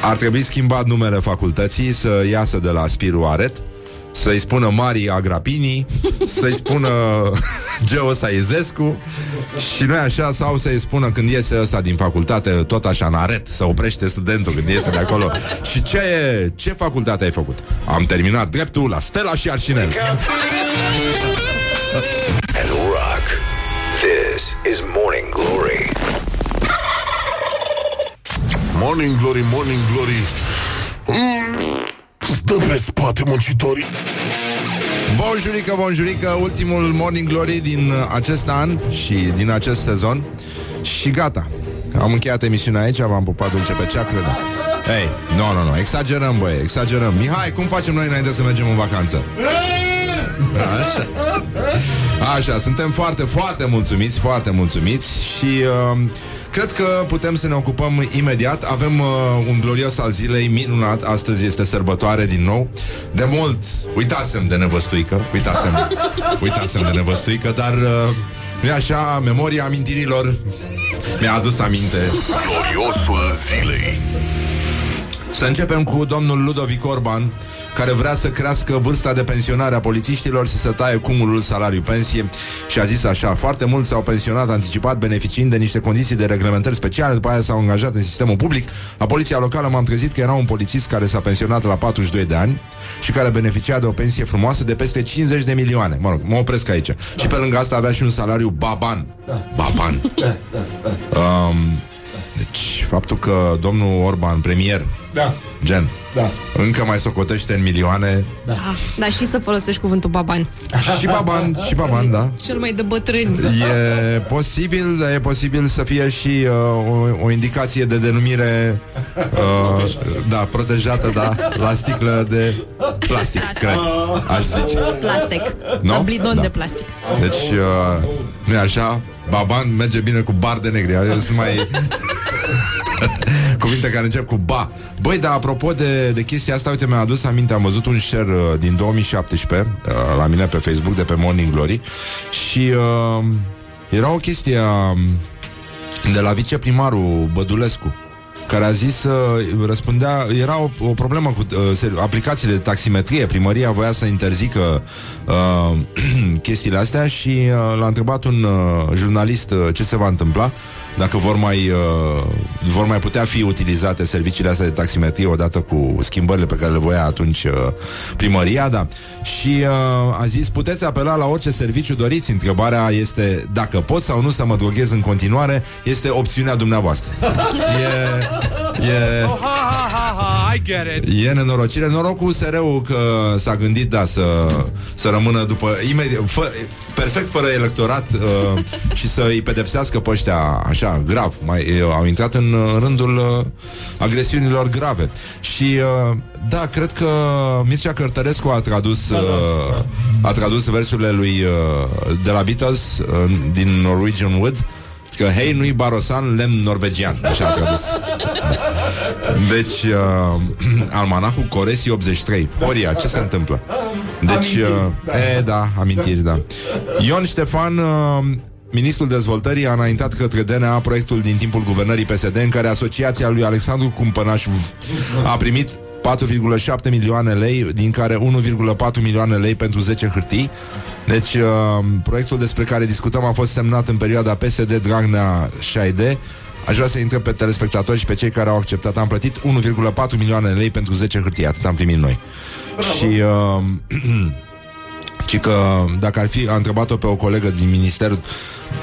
ar trebui schimbat numele facultății să iasă de la Spiru Aret să-i spună Mari Agrapini, să-i spună Geo Saizescu și noi așa, sau să-i spună când iese ăsta din facultate, tot așa în aret, să oprește studentul când iese de acolo. Și ce, ce facultate ai făcut? Am terminat dreptul la Stella și Arșinel. And rock. This is Morning Glory. Morning Glory, Morning Glory mm, Stă pe spate muncitorii Bonjurică, bonjurică, ultimul Morning Glory din uh, acest an și din acest sezon. Și gata. Am încheiat emisiunea aici, v-am pupat dulce pe ceacră, da. Ei, nu, nu, nu, exagerăm, băie, exagerăm. Mihai, cum facem noi înainte să mergem în vacanță? Așa. Așa, suntem foarte, foarte mulțumiți, foarte mulțumiți și uh, cred că putem să ne ocupăm imediat. Avem uh, un glorios al zilei minunat. Astăzi este sărbătoare din nou. De mult uitasem de nevăstuică, uitasem, uitasem de nevăstuică, dar uh, nu așa, memoria amintirilor mi-a adus aminte. Gloriosul zilei Să începem cu domnul Ludovic Orban, care vrea să crească vârsta de pensionare a polițiștilor și să taie cumulul salariu-pensie și a zis așa, foarte mulți s-au pensionat anticipat beneficiind de niște condiții de reglementări speciale, după aia s-au angajat în sistemul public. La poliția locală m-am trezit că era un polițist care s-a pensionat la 42 de ani și care beneficia de o pensie frumoasă de peste 50 de milioane. Mă rog, mă opresc aici. Și pe lângă asta avea și un salariu baban. Baban. Um, deci, faptul că domnul Orban, premier, Da, gen, da. încă mai socotește în milioane Da. Dar și să folosești cuvântul baban. și baban, și baban, da. Cel mai de bătrâni. E posibil, dar e posibil să fie și uh, o, o indicație de denumire uh, da, protejată, da, la sticlă de plastic, cred, aș zice. Plastic. Nu? La blidon Da. de plastic. Deci, uh, nu așa? Baban merge bine cu bar de negri. Sunt mai... Cuvinte care încep cu ba. Băi, dar apropo de, de chestia asta, uite, mi-a adus aminte, am văzut un share uh, din 2017 uh, la mine pe Facebook de pe Morning Glory și uh, era o chestie uh, de la viceprimarul Bădulescu care a zis, uh, răspundea, era o, o problemă cu uh, ser- aplicațiile de taximetrie, primăria voia să interzică uh, chestiile astea și uh, l-a întrebat un uh, jurnalist uh, ce se va întâmpla dacă vor mai, uh, vor mai putea fi utilizate serviciile astea de taximetrie odată cu schimbările pe care le voia atunci uh, primăria, da. Și uh, a zis, puteți apela la orice serviciu doriți, întrebarea este dacă pot sau nu să mă droghez în continuare, este opțiunea dumneavoastră. E, e, I get it. E nenorocire. Noroc cu USR-ul că s-a gândit, da, să, să rămână după imediat, fă, perfect fără electorat uh, și să îi pedepsească pe ăștia așa, grav. Mai, uh, au intrat în uh, rândul uh, agresiunilor grave. Și uh, da, cred că Mircea Cărtărescu a tradus uh, a tradus versurile lui uh, de la Beatles uh, din Norwegian Wood Că hei nu-i barosan, lemn norvegian. Așa a tradus. Deci uh, Almanahul Coresi 83 Horia, ce se întâmplă? Deci, uh, e, da, amintiri, da. Ion Ștefan uh, Ministrul Dezvoltării a înaintat către DNA proiectul din timpul guvernării PSD în care asociația lui Alexandru Cumpănaș a primit 4,7 milioane lei, din care 1,4 milioane lei pentru 10 hârtii. Deci, uh, proiectul despre care discutăm a fost semnat în perioada PSD Dragnea Șaide. Aș vrea să intrăm pe telespectatori și pe cei care au acceptat. Am plătit 1,4 milioane lei pentru 10 hârtii, atât am primit noi. Și uh, ci că dacă ar fi, a întrebat-o pe o colegă din minister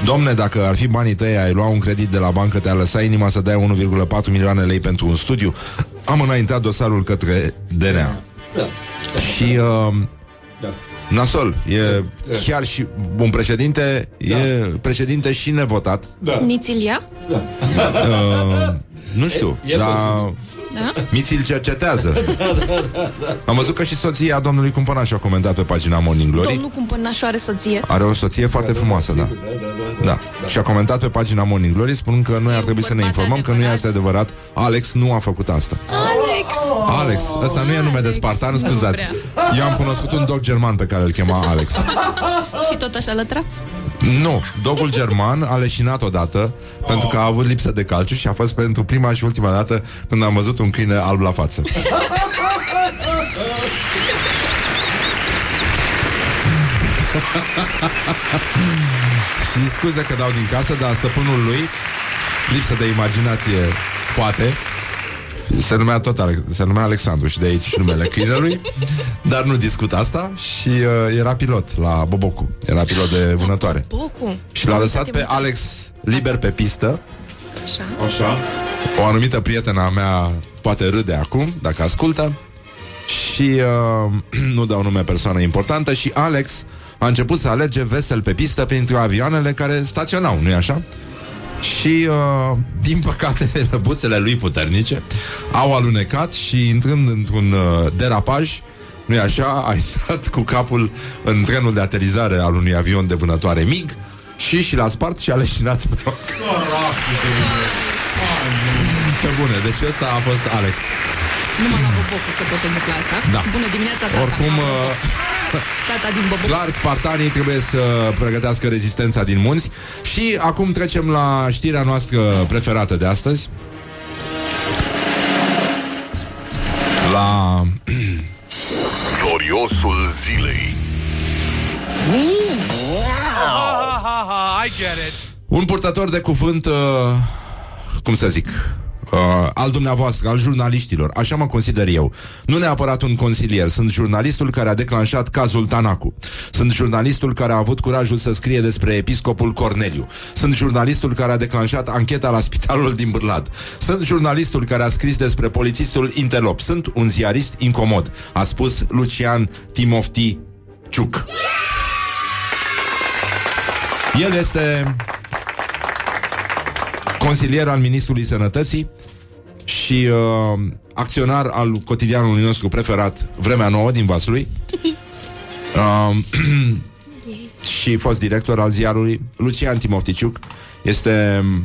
Domne, dacă ar fi banii tăi, ai lua un credit de la bancă, te-a lăsat inima să dai 1,4 milioane lei pentru un studiu Am înaintat dosarul către DNA Da. Și uh, Da. Nasol, e chiar și un președinte, e președinte și nevotat Da. Nițilia? uh, Nu știu, E- e dar Da? Miți îl cercetează. Am văzut că și soția domnului Cumpănaș a comentat pe pagina Morning Glory. Domnul Cumpănașu are soție. Are o soție foarte frumoasă, da. Da. Și a comentat pe pagina Morning Glory spunând că noi ar trebui să ne informăm că nu este adevărat. Alex nu a făcut asta. Alex! Alex, ăsta nu e nume de spartan, scuzați. Eu am cunoscut un dog german pe care îl chema Alex. Și tot așa lătra? Nu, dogul german a leșinat odată pentru că a avut lipsă de calciu și a fost pentru prima și ultima dată când am văzut un câine alb la față. și scuze că dau din casă, dar stăpânul lui, lipsă de imaginație, poate, se numea tot Alex, se numea Alexandru și de aici și numele câinelui, dar nu discut asta și uh, era pilot la Bobocu, era pilot de vânătoare. Bocu. Și l-a lăsat pe Alex liber pe pistă. Așa. Așa. O anumită prietena a mea poate râde acum, dacă ascultă. Și uh, nu dau nume persoană importantă și Alex a început să alerge vesel pe pistă printre avioanele care staționau, nu-i așa? Și, uh, din păcate, răbuțele lui puternice au alunecat și, intrând într-un uh, derapaj, nu așa, a intrat cu capul în trenul de aterizare al unui avion de vânătoare MiG și și l-a spart și a leșinat pe loc. Pe bune, deci ăsta a fost Alex. Numai la Bobocu se pot întâmpla asta. Da. Bună dimineața, tata. Oricum, uh, Tata din Bobocu. clar, spartanii trebuie să pregătească rezistența din munți Și acum trecem la știrea noastră preferată de astăzi La... Gloriosul zilei. Ha, ha, ha, I get it. Un purtător de cuvânt, uh, cum să zic, uh, al dumneavoastră, al jurnaliștilor, așa mă consider eu. Nu neapărat un consilier, sunt jurnalistul care a declanșat cazul Tanacu. Sunt jurnalistul care a avut curajul să scrie despre episcopul Corneliu. Sunt jurnalistul care a declanșat ancheta la spitalul din Bârlad. Sunt jurnalistul care a scris despre polițistul Interlop. Sunt un ziarist incomod, a spus Lucian Timofti Ciuc. El este consilier al Ministrului Sănătății și uh, acționar al cotidianului nostru preferat, Vremea Nouă din Vaslui. Uh, și fost director al ziarului Lucian Timofticiuc este um,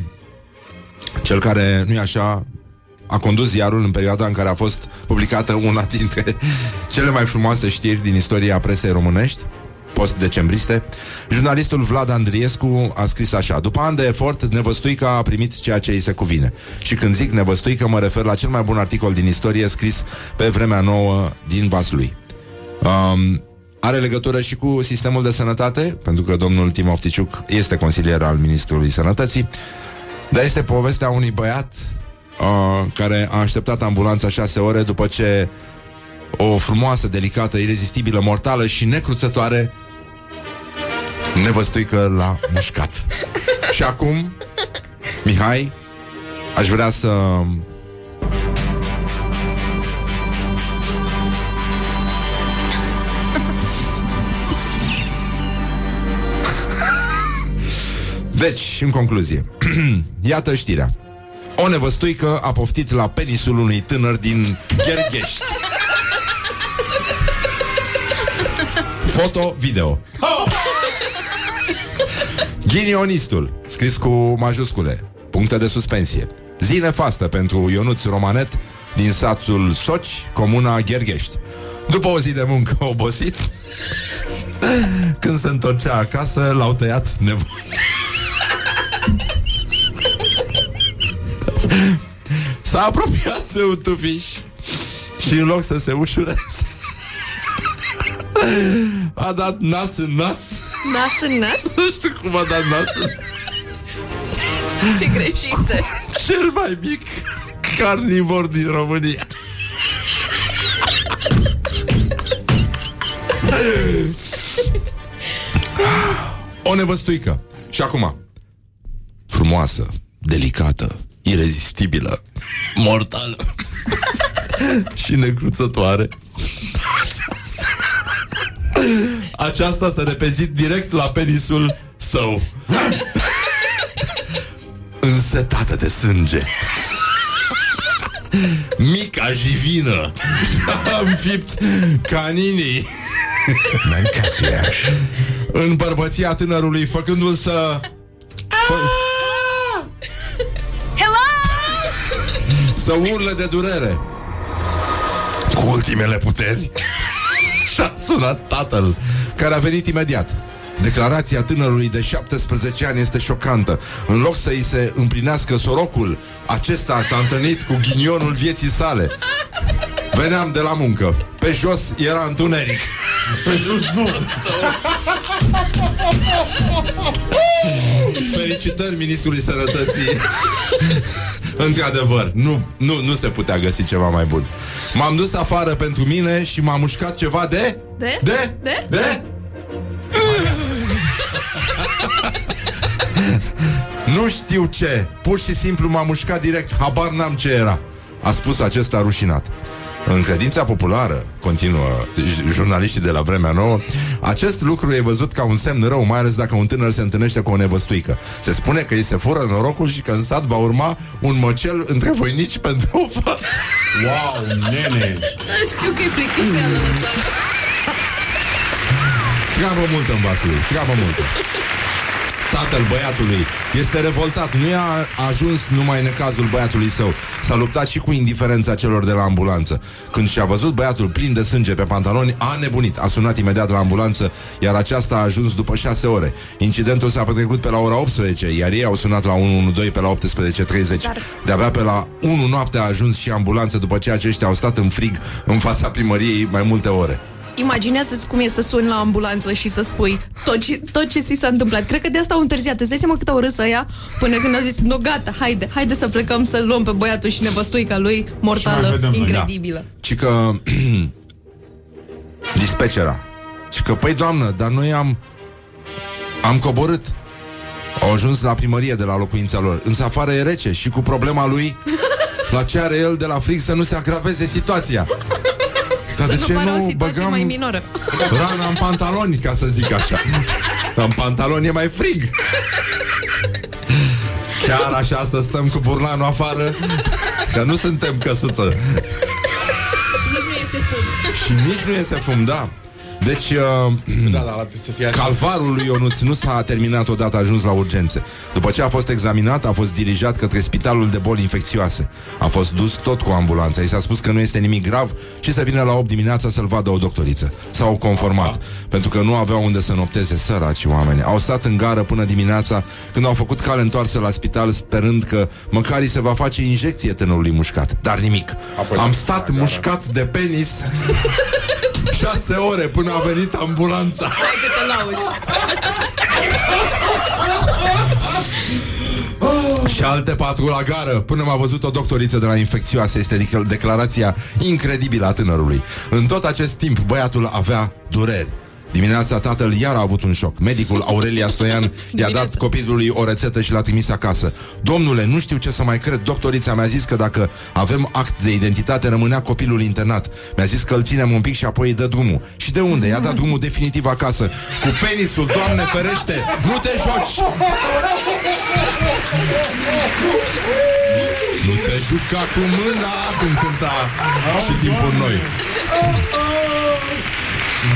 cel care, nu-i așa, a condus ziarul în perioada în care a fost publicată una dintre cele mai frumoase știri din istoria presei românești, post-decembriste. Jurnalistul Vlad Andriescu a scris așa După ani de efort, Nevăstuica a primit ceea ce îi se cuvine. Și când zic Nevăstuică, mă refer la cel mai bun articol din istorie scris pe vremea nouă din Vaslui. Um, are legătură și cu sistemul de sănătate, pentru că domnul Timofticiuc este consilier al Ministrului Sănătății, dar este povestea unui băiat uh, care a așteptat ambulanța șase ore după ce o frumoasă, delicată, irezistibilă, mortală și necruțătoare nevăstuică l-a mușcat. și acum, Mihai, aș vrea să Deci, în concluzie, iată știrea. O nevăstuică a poftit la penisul unui tânăr din Gherghești. Foto, video. Ghinionistul, scris cu majuscule, puncte de suspensie. Zi nefastă pentru Ionuț Romanet din satul Soci, comuna Gherghești. După o zi de muncă obosit, când se întorcea acasă, l-au tăiat nevoi. S-a apropiat de un tufiș și în loc să se ușureze, a dat nas în nas. Nas în nas? Nu știu cum a dat nas în Ce greșiță. Cel mai mic carnivor din România. O nevăstuică. Și acum, frumoasă, delicată, irezistibilă, mortală și necruțătoare. Aceasta s-a repezit direct la penisul său. Însetată de sânge. Mica jivină Și-a înfipt caninii Mancațiaș. În bărbăția tânărului Făcându-l să fă... Să urle de durere Cu ultimele puteri Și-a sunat tatăl Care a venit imediat Declarația tânărului de 17 ani este șocantă. În loc să îi se împlinească sorocul, acesta s-a întâlnit cu ghinionul vieții sale. Veneam de la muncă. Pe jos era întuneric. Pe sus nu. Felicitări ministrului sănătății. Într-adevăr, nu, nu, nu se putea găsi ceva mai bun. M-am dus afară pentru mine și m-a mușcat ceva de... De? De? De? De? nu știu ce Pur și simplu m-a mușcat direct Habar n-am ce era A spus acesta rușinat în credința populară, continuă j- jurnaliștii de la vremea nouă, acest lucru e văzut ca un semn rău, mai ales dacă un tânăr se întâlnește cu o nevăstuică. Se spune că îi se fură norocul și că în sat va urma un măcel între voinici pentru o fată. Wow, nene! Știu că e plictiseală în țară. Treabă multă în vasul lui, treabă multă. Tatăl băiatului este revoltat. Nu i-a ajuns numai în cazul băiatului său. S-a luptat și cu indiferența celor de la ambulanță. Când și-a văzut băiatul plin de sânge pe pantaloni A nebunit, a sunat imediat la ambulanță Iar aceasta a ajuns după 6 ore. Incidentul s-a petrecut pe la ora 18 Iar ei au sunat la 112 pe la 18.30 Dar- De-abia pe la 1 noapte a ajuns și ambulanță După ce aceștia au stat în frig În fața primăriei mai multe ore Imaginează-ți cum e să suni la ambulanță și să spui tot ce, tot ce ți s-a întâmplat. Cred că de asta au întârziat. Îți dai seama cât au râs ăia până când au zis, no gata, haide, haide să plecăm să-l luăm pe băiatul și nevăstuica lui Și mai mortală, vedem noi. incredibilă. ci că dispecera. Și că, păi doamnă, dar noi am am coborât. Au ajuns la primărie de la locuința lor. Însă afară e rece și cu problema lui la ce are el de la frig să nu se agraveze situația. Dar Să de nu ce pară o nu situație băgăm mai minoră. rana în pantaloni, ca să zic așa? În pantaloni e mai frig. Chiar așa să stăm cu burlanul afară? Că nu suntem căsuță. Și nici nu iese fum. Și nici nu este fum, da. Deci, uh, Da, da, trebuie să fie așa. calvarul lui Ionuț nu s-a terminat odată ajuns la urgențe. După ce a fost examinat, a fost dirijat către spitalul de boli infecțioase. A fost dus tot cu ambulanța. I s-a spus că nu este nimic grav și să vină la 8 dimineața să-l vadă o doctoriță. S-au conformat, pentru că nu aveau unde să nopteze săraci oameni. Au stat în gară până dimineața când au făcut cale întoarsă la spital sperând că măcar îi se va face injecție tânărului mușcat. Dar nimic. Apoi Am la- stat la gară. mușcat de penis șase ore până a venit ambulanța. Hai că te lauzi. Și alte patru la gară Până m-a văzut o doctoriță de la infecțioase Este dec- declarația incredibilă a tânărului În tot acest timp băiatul avea dureri Dimineața tatăl iar a avut un șoc. Medicul Aurelia Stoian i-a dat copilului o rețetă și l-a trimis acasă. Domnule, nu știu ce să mai cred. Doctorița mi-a zis că dacă avem act de identitate Rămânea copilul internat. Mi-a zis că îl ținem un pic și apoi îi dă drumul. Și de unde? I-a dat drumul definitiv acasă. Cu penisul, Doamne ferește Nu te joci! Nu te juca cu mâna Cum cânta și timpul noi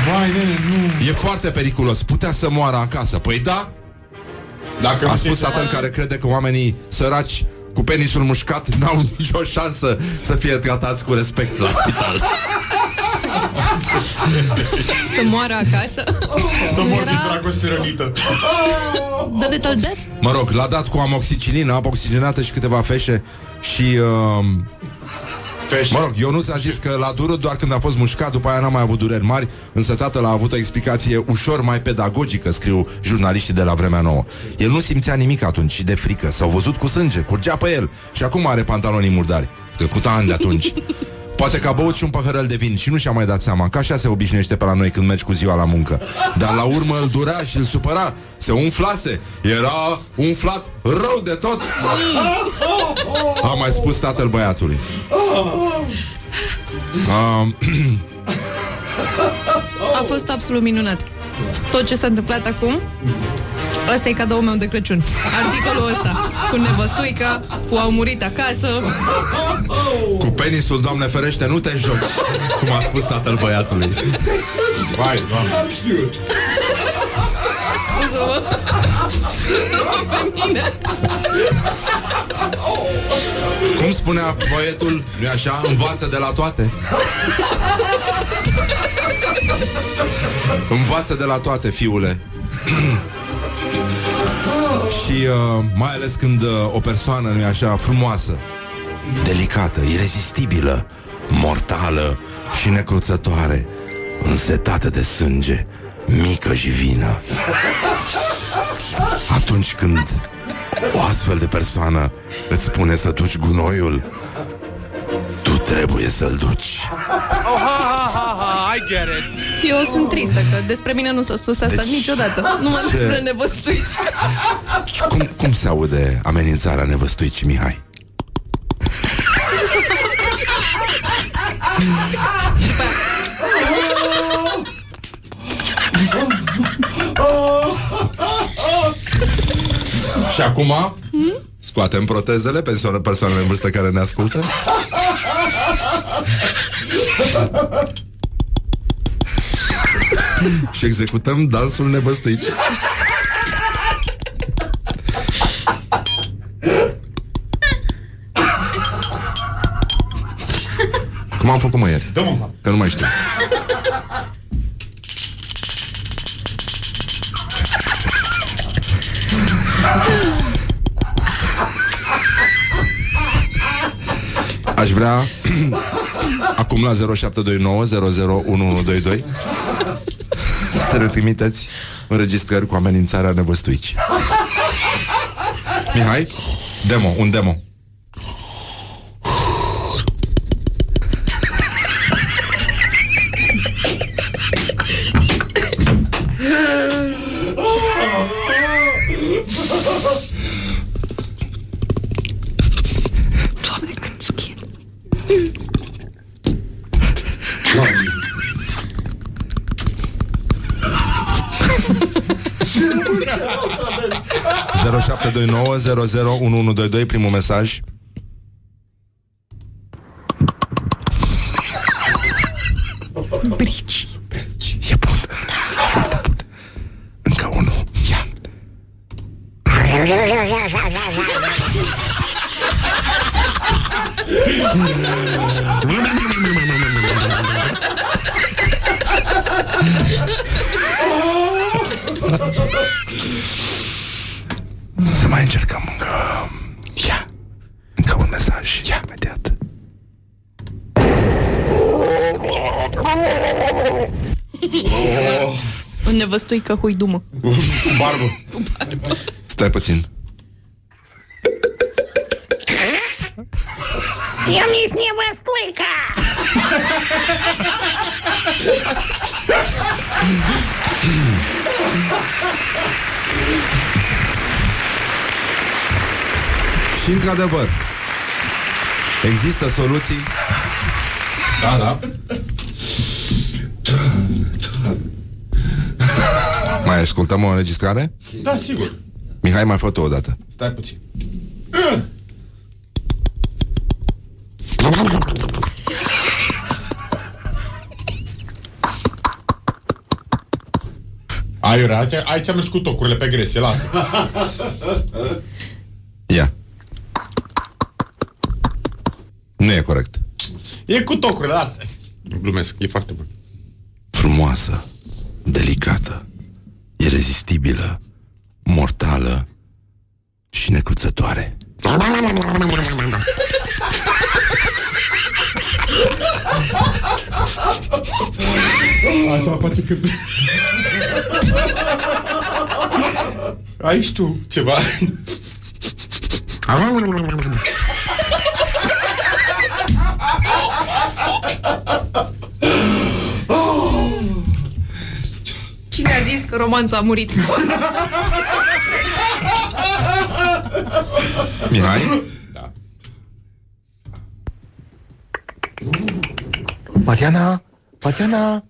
Vai, nene, nu. E foarte periculos Putea să moară acasă Păi da Dacă A nu spus se- tatăl care crede că oamenii săraci cu penisul mușcat n-au nicio șansă să fie tratați cu respect la spital. Să moară acasă. Să Nu mor din era dragoste rănită. The Little Death? Mă rog, l-a dat cu amoxicilină, apă oxigenată și câteva feșe și... Uh, Feșe. Mă rog, Ionuț a zis că l-a durut doar când a fost mușcat, după aia n-a mai avut dureri mari, însă tatăl a avut o explicație ușor mai pedagogică, scriu jurnaliștii de la vremea nouă. El nu simțea nimic atunci și de frică, s-au văzut cu sânge, curgea pe el și acum are pantalonii murdari. Trecut ani de atunci. Poate că a băut și un păhărel de vin și nu și-a mai dat seama, că așa se obișnuiește pe la noi când mergi cu ziua la muncă. Dar la urmă îl durea și îl supăra, se umflase, era umflat rău de tot. A mai spus tatăl băiatului. Um, A fost absolut minunat. Tot ce s-a întâmplat acum Ăsta e cadoul meu de Crăciun. Articolul ăsta. Cu nevăstuica, cu au murit acasă. Cu penisul, Doamne ferește, nu te joci Cum a spus tatăl băiatului Vai, doamne. Am știut. Scuză-mă. Scuză-mă pe mine. Cum spunea poetul, nu așa? Învață de la toate Învață de la toate, fiule Și uh, mai ales când uh, o persoană, nu așa, frumoasă Delicată, irezistibilă Mortală și necruțătoare Însetată de sânge Mică și vină. Atunci când o astfel de persoană îți spune să duci gunoiul, tu trebuie să-l duci. Oh, ha, ha, ha, ha, I get it. Eu sunt tristă că despre mine nu s-a spus asta Deci, niciodată. Numai ce- despre nevăstuici. Cum, cum se aude amenințarea nevăstuicii Mihai? Și acum scoatem protezele pentru persoanele în vârstă care ne ascultă. și executăm dansul nevăstuici. Cum am făcut mă ieri? Dă-mă în cap. Că nu mai știu. Aș vrea acum la 0729 001122 să ne trimiteți înregistrări cu amenințarea nevăstuici. Mihai, demo, un demo. 0729 001122 primul mesaj. Brici. E bun. Foarte bun. Încă unul. Ia. Să mai încercăm încă... Ia. Încă un mesaj. Ia, imediat. O nevăstuică huidumă. Cu barbă. Stai puțin. Eu mi-s nevăstuica! Și într-adevăr, există soluții Da, da. Mai ascultăm o înregistrare? Da, sigur. Mihai, mai fă o dată. Stai puțin. Aiurea, aici, aici am mers cu tocurile pe gresie, lasă. Nu e corect. E cu tocurile, lasă. Glumesc, e foarte bun. Frumoasă, delicată, irezistibilă, mortală și necruțătoare. Așa face când... Ai și tu ceva. că romanța a murit? Mihai? Mariana, Mariana.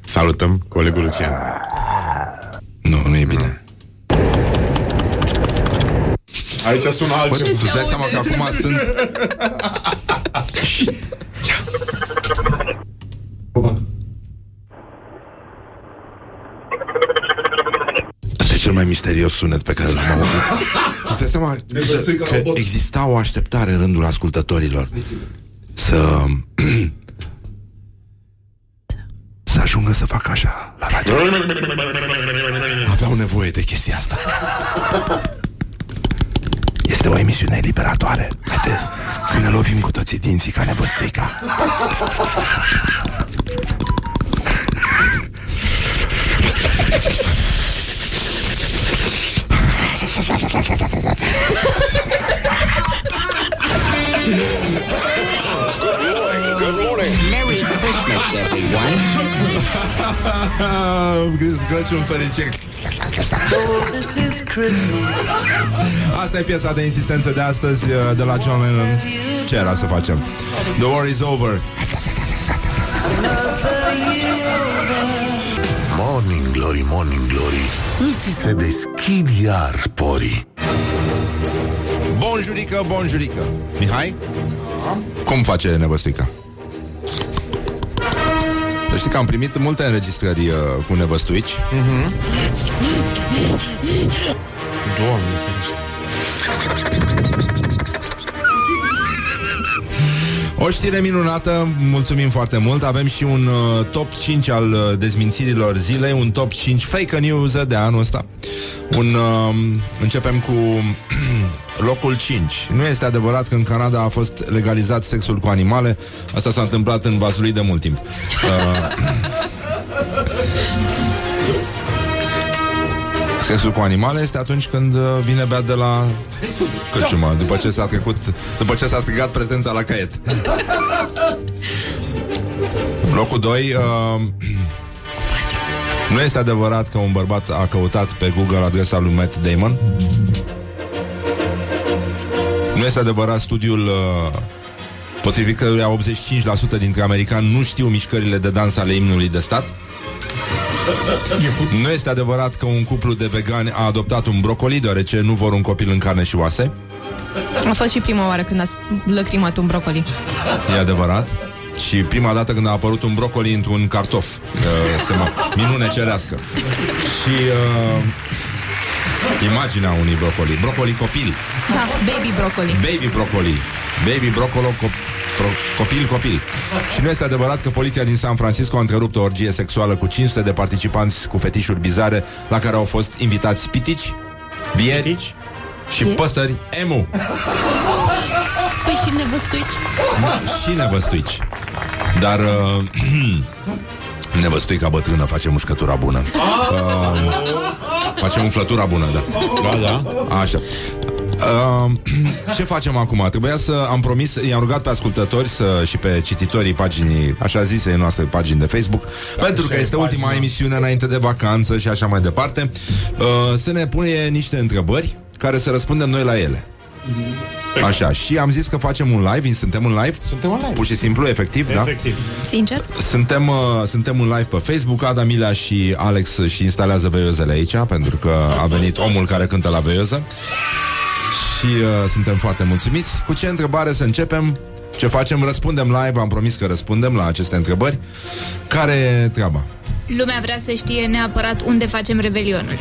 Salutăm colegul Lucian. e bine. Aici sună Bă, altceva. îți dai seama că acum sunt... Asta mai misterios sunet pe care l-am auzit. Îți dai seama văzui ca că robot. exista o așteptare în rândul ascultătorilor să... să ajungă să facă așa la radio. Aveau nevoie de chestia asta. Este o emisiune liberatoare. Haide să ne lovim cu toții dinții ca nevăstuica. Merry Christmas, everyone. Crăciun fericit. Asta e piesa de insistență de astăzi uh, de la John Lennon. Ce era să facem? The war is over. Morning Glory, Morning Glory Îți se deschid iar porii Bonjurică, bonjurică. Mihai? Cum face nevăstuica? Să știi că am primit multe înregistrări uh, cu nevăstuici. Doamne, ferește. O știre minunată, mulțumim foarte mult. Avem și un uh, top 5 al uh, dezmințirilor zilei Un top 5 fake news de anul ăsta. Un, uh, Începem cu locul 5 Nu este adevărat că în Canada a fost legalizat sexul cu animale. Asta s-a întâmplat în Vaslui de mult timp. Uh, Sexul cu animale este atunci când uh, vine bea de la cărciumă, după ce s-a trecut, după ce s-a strigat prezența la caiet. Locul 2 uh, Nu este adevărat că un bărbat a căutat pe Google adresa lui Matt Damon Nu este adevărat studiul uh, potrivit căruia 85% dintre americani nu știu mișcările de dans ale imnului de stat nu este adevărat că un cuplu de vegani a adoptat un brocoli deoarece nu vor un copil în carne și oase. A fost și prima oară când a lăcrimat un brocoli. E adevărat. Și prima dată când a apărut un brocoli într-un cartof. Uh, se mă, minune cerească. Și uh, imaginea unui brocoli. Brocoli copil. Da, baby brocoli. Baby brocoli. Baby brocolo co- pro- copil copil. Și nu este adevărat că poliția din San Francisco a întrerupt o orgie sexuală cu 500 de participanți cu fetișuri bizare la care au fost invitați pitici, vieri și păsări emu. Păi și nevăstuici. și nevăstuici. Dar uh, nevăstuica bătrână face mușcătura bună. Uh, face umflătura bună, da. Da, da. Așa. Uh, ce facem acum? Trebuia să am promis, i-am rugat pe ascultători să, și pe cititorii paginii, așa zise noastre pagini de Facebook, pentru că este ultima emisiune înainte de vacanță și așa mai departe, uh, să ne pune niște întrebări care să răspundem noi la ele. Așa, și am zis că facem un live, suntem în live? Suntem în live. Pur și simplu, efectiv, da? Efectiv. Sincer? Suntem, uh, suntem în live pe Facebook Ada Milea și Alex și instalează veiozele aici Pentru că a venit omul care cântă la veioză Și uh, suntem foarte mulțumiți Cu ce întrebare să începem? Ce facem? Răspundem live, am promis că răspundem la aceste întrebări Care e treaba? Lumea vrea să știe neapărat unde facem revelionul.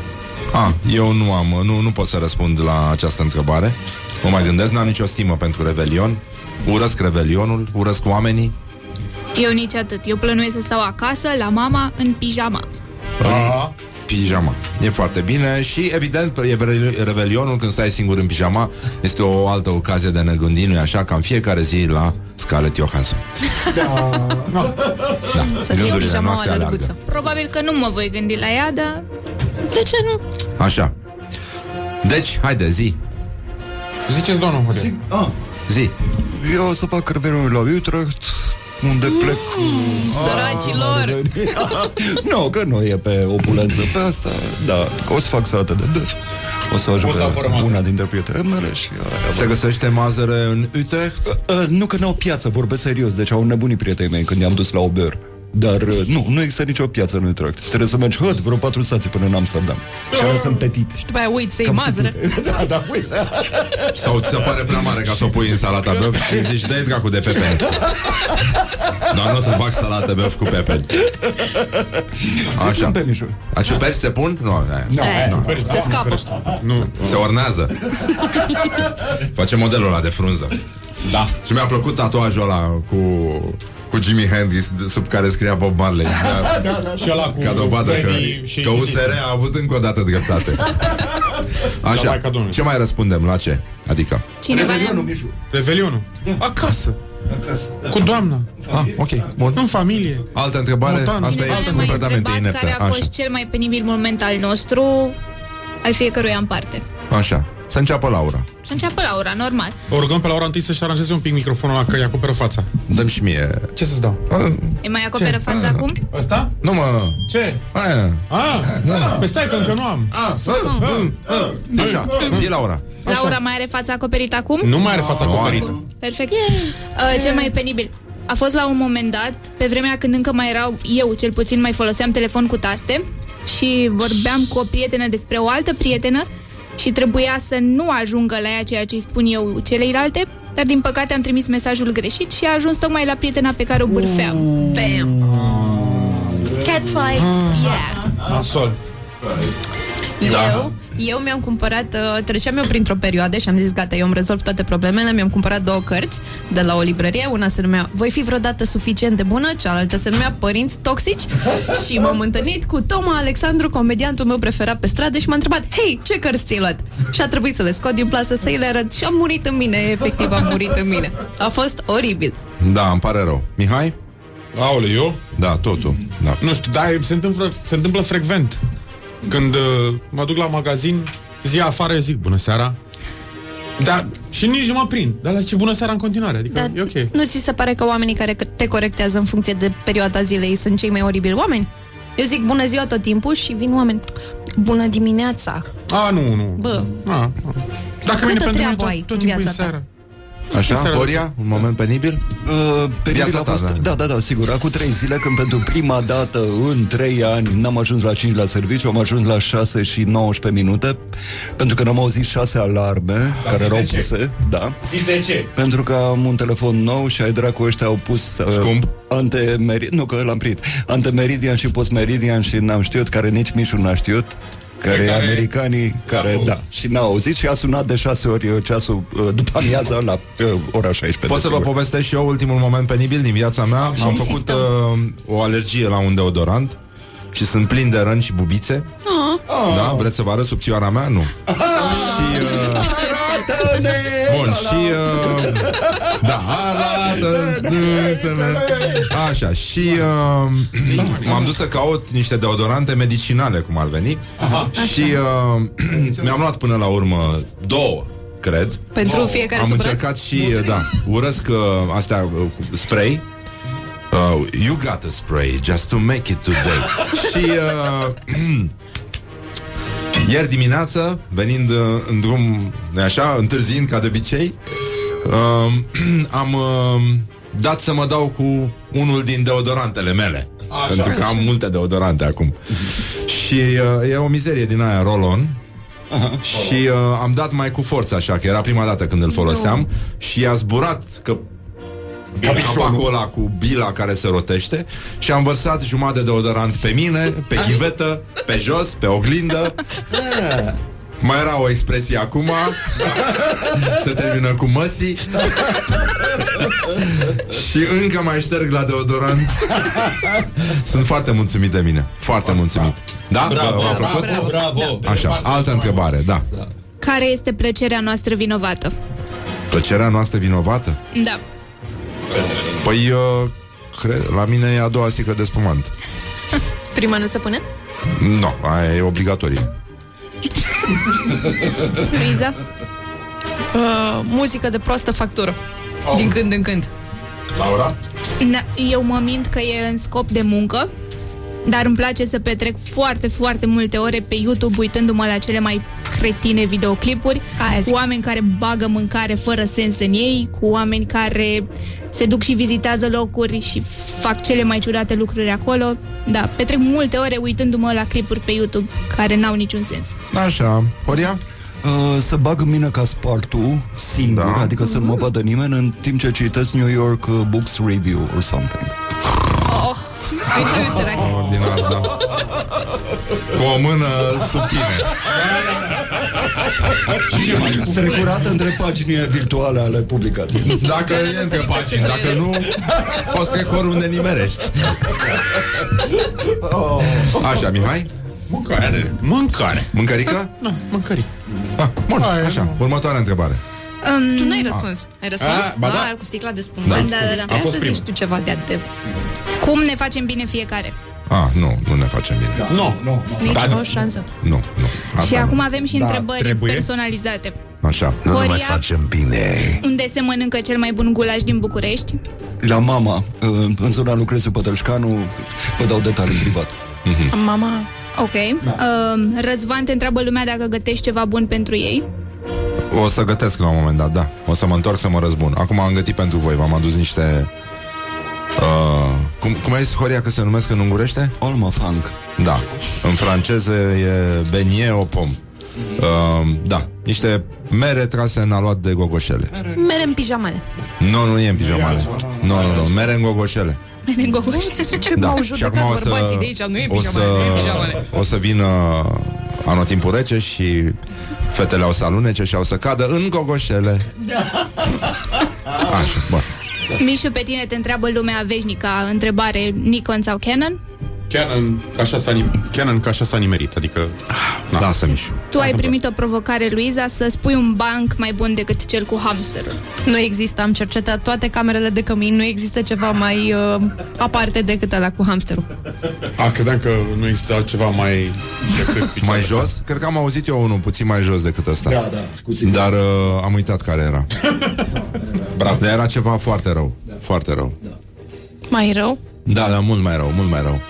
A, eu nu am, nu, nu pot să răspund la această întrebare Mă mai gândesc, n-am nicio stimă pentru Revelion Urăsc Revelionul, urăsc oamenii Eu nici atât. Eu plănuiesc să stau acasă, la mama, în pijama. În pijama. E foarte bine și, evident, e Revelionul când stai singur în pijama este o altă ocazie de ne gândi, nu așa, ca în fiecare zi la Scarlett Johansson. Da. Să fie Gândurile pijama noastre la aleargă. lăguță. Probabil că nu mă voi gândi la ea, dar de ce nu? Așa. Deci, haide, zi. Ziceți, domnul Horea. Ah, Zi. Eu o să fac revelionul la Utrecht unde plec Săracilor! Nu, că nu e pe opulență pe asta Da, că o să fac salată de băf O să ajung O să pe fără mazăre. una dintre prietenele mele și aia Se găsește mazăre în Utrecht? Uh, Nu că n-au piață, vorbesc serios Deci au nebunit prietenii mei când i-am dus la Ober Dar uh, nu, nu există nicio piață în Utrecht. Trebuie să mergi hăt, vreo patru stații până în Amsterdam. Și alea sunt petite. Și după aia uiți să-i mazără. da, da, uiți. Sau ți se pare prea mare ca să o pui în salata băf și zici, dă-i dracu de pepeni. Dar nu o să fac salată băf cu pepeni. Așa. Sunt penișuri. A ciuperci se pun? Nu, nu. Da, nu. se scapă. Nu. Se ornează. Face modelul ăla de frunză. Da. Și mi-a plăcut tatuajul ăla cu cu Jimi Hendrix de- sub care scria Bob Marley. Da, da, da. Și ăla cu Ca dovadă că, Freddie și că USR a avut încă o dată dreptate. Așa, Maica Domnului. ce mai răspundem? La ce? Adică? Cineva Revelionul, Mișu. Revelionul. Acasă. Acasă. Cu doamna. Ah, ok, bun. În familie. Altă întrebare? Montan. Asta Cineva e ne-a mai completamente întrebat ineptă. care a Așa, fost cel mai penibil moment al nostru, al fiecăruia în parte. așa. Să înceapă Laura. Și înceapă Laura, normal. O rugăm pe Laura întâi să-și aranjeze un pic microfonul ăla, că îi acoperă fața. Dăm și mie. Ce să-ți dau? Îi mai acoperă fața acum? Ăsta? Nu mă... Ce? Aia. Ah, da. Păi stai că încă nu am. Așa, zi Laura. Laura mai are fața acoperită acum? Nu mai are fața Nu are. acoperită. Perfect. Uh, cel mai penibil. A fost la un moment dat, pe vremea când încă mai erau, eu cel puțin mai foloseam telefon cu taste și vorbeam cu o prietenă despre o altă prietenă și trebuia să nu ajungă la ea ceea ce îi spun eu celeilalte, dar din păcate am trimis mesajul greșit și a ajuns tocmai la prietena pe care o bârfeam. Bam! Catfight! Yeah! Nasol. Eu, eu mi-am cumpărat, uh, treceam eu printr-o perioadă și am zis, gata, eu îmi rezolv toate problemele, mi-am cumpărat două cărți de la o librărie, una se numea Voi fi vreodată suficient de bună, cealaltă se numea Părinți toxici și m-am întâlnit cu Toma Alexandru, comediantul meu preferat pe stradă și m-a întrebat, hei, ce cărți ți-ai luat? Și a trebuit să le scot din plasă să-i le arăt și am murit în mine, efectiv am murit în mine. A fost oribil. Da, îmi pare rău. Mihai? Aole, eu? Da, totul. Da. Nu știu, dar se întâmplă, se întâmplă frecvent. Când uh, mă duc la magazin, zi afară, eu zic bună seara. Da, și nici nu mă prind. Dar le zice bună seara în continuare. Adică Dar e ok. nu ți se pare că oamenii care te corectează în funcție de perioada zilei sunt cei mai oribili oameni? Eu zic bună ziua tot timpul și vin oameni bună dimineața. A, nu, nu. Bă, A, a. Dacă Câtă vine pentru mine treabă tot, ai tot în timpul e viața ta? seara. Așa, Seara. Horia? Un moment penibil? Uh, penibil Viața a ta, fost, da. da, da, da, sigur. Acum trei zile, când pentru prima dată în trei ani n-am ajuns la 5 la serviciu, am ajuns la 6 și 19 minute, pentru că n-am auzit 6 alarme care zi erau de ce? puse. Da. Zi de ce? Pentru că am un telefon nou și ai dracu ăștia au pus uh, Scump? antemeridian, nu că l-am primit, antemeridian și postmeridian și n-am știut, care nici Mișu n-a știut, care, Pe care care- americanii, care, da, și n-au auzit și a sunat de șase ori uh, ceasul uh, după amiaza la uh, ora 16. Pot să vă desigur. povestesc și eu ultimul moment penibil din viața mea. Am făcut uh, o alergie la un deodorant și sunt plin de răni și bubițe. Ah. Da? Vreți să vă arăt subțioara mea? Nu. și... Uh, bun, și... Uh, da, arată Așa, și uh, m-am dus să caut niște deodorante medicinale, cum ar veni. Și uh, mi-am luat până la urmă două cred. Pentru fiecare Am supărat? încercat și, da, urăsc uh, astea uh, cu spray. Uh, you got a spray just to make it today. și uh, ieri dimineață, venind uh, în drum, nu așa, întârziind ca de obicei, uh, am uh, dat să mă dau cu unul din deodorantele mele. Așa. pentru că am multe deodorante acum. și uh, e o mizerie din aia roll-on. Și uh, am dat mai cu forță așa, că era prima dată când îl foloseam și a zburat că capacul ăla cu bila care se rotește și am vărsat jumătate de deodorant pe mine, pe chivetă, pe jos, pe oglindă. Mai era o expresie acum Se termină cu măsii Și încă mai șterg la deodorant Sunt foarte mulțumit de mine Foarte mulțumit Da? Bravo, V-a bravo, plăcut? bravo. Așa, altă întrebare, da Care este plăcerea noastră vinovată? Plăcerea noastră vinovată? Da. Păi, uh, cred, la mine e a doua sticlă de spumant Prima nu se pune? Nu, no, aia e obligatorie Luiza? Uh, muzică de proastă factură. Din când în când. Laura? Da, eu mă mint că e în scop de muncă, dar îmi place să petrec foarte, foarte multe ore pe YouTube uitându-mă la cele mai cretine videoclipuri, cu oameni care bagă mâncare fără sens în ei, cu oameni care se duc și vizitează locuri și fac cele mai ciudate lucruri acolo. Da, petrec multe ore uitându-mă la clipuri pe YouTube care n-au niciun sens. Așa, Horia? Uh, să bag în mine ca spartul singur, da. adică să nu mă vadă nimeni în timp ce citesc New York uh, Books Review or something. Oh, Ordinar, da. Cu o mână sub tine. Strecurată între paginile virtuale ale publicației. Dacă e între pagini, dacă nu, poți să oriunde nimerești. Așa, Mihai? Mâncare. Mâncare. Mâncărică? Da, mâncărică. Ah, bun, așa, următoarea întrebare. Um, tu n-ai răspuns. Ai răspuns? A, ba da. Ah, cu sticla de spumă. Da. Da, A da, da. fost Trebuia să primul. zici tu ceva de adevăr. Cum ne facem bine fiecare? Ah, nu, nu ne facem bine. Nu, nu. Nici Da. o șansă. Nu, nu. Asta și nu. acum avem și Da, întrebări trebuie. personalizate. Așa. Nu ne mai Horia? facem bine. Unde se mănâncă cel mai bun gulaș din București? La mama, uh, în zona Lucrețiu Pătălșcanu, vă dau detalii în privat. Mama... Ok. Um, Răzvan te întreabă lumea dacă gătești ceva bun pentru ei. O să gătesc la un moment dat, da. O să mă întorc să mă răzbun. Acum am gătit pentru voi, v-am adus niște... Uh, cum, cum ai zis, Horia, că se numesc în ungurește? Olma funk. Da. În franceză e beignet au pomme. Uh, da, niște mere trase în aluat de gogoșele. Mere în pijamale. Nu, nu e în pijamale. Nu, nu, nu, mere în gogoșele. Mere în gogoș. Ce Da, m-au și judecat acum o să, bărbații de aici, nu e o pijamale, să, nu e pijamale. o să vină anotimpul rece și fetele au să alunece și au să cadă în gogoșele. Așa, bă. Mișu, pe tine te întreabă lumea veșnica întrebare Nikon sau Canon? Canon, ca așa s-a, nim- Canon ca așa s-a nimerit, adică... Da, Lasă, Mișu. Tu ai primit o provocare, Luiza, să spui un banc mai bun decât cel cu hamsterul. Nu există, am cercetat toate camerele de cămin, nu există ceva mai uh, aparte decât ăla cu hamsterul. A, credeam că nu există altceva mai... Decât Mai jos? Cred că am auzit eu unul puțin mai jos decât ăsta. Da, da, cu Dar uh, am uitat care era. Bravo. Dar era ceva foarte rău. Foarte rău. Mai rău? Da, da, mult mai rău, mult mai rău.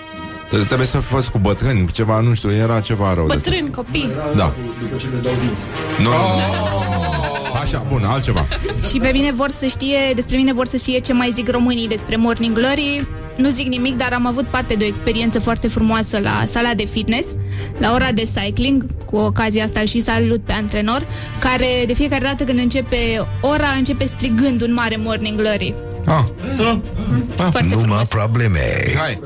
Tre- Trebuie să fost cu bătrâni, cu ceva, nu știu, era ceva rău. de tot. Bătrâni, copii. Da. După ce le dau dinți. Nu, nu, nu. Așa, bun, altceva. Și pe mine vor să știe, despre mine vor să știe ce mai zic românii despre Morning Glory. Nu zic nimic, dar am avut parte de o experiență foarte frumoasă la sala de fitness, la ora de cycling, cu ocazia asta îl și salut pe antrenor, care de fiecare dată când începe ora, începe strigând un mare Morning Glory. Ah. Foarte Numai probleme. Hai.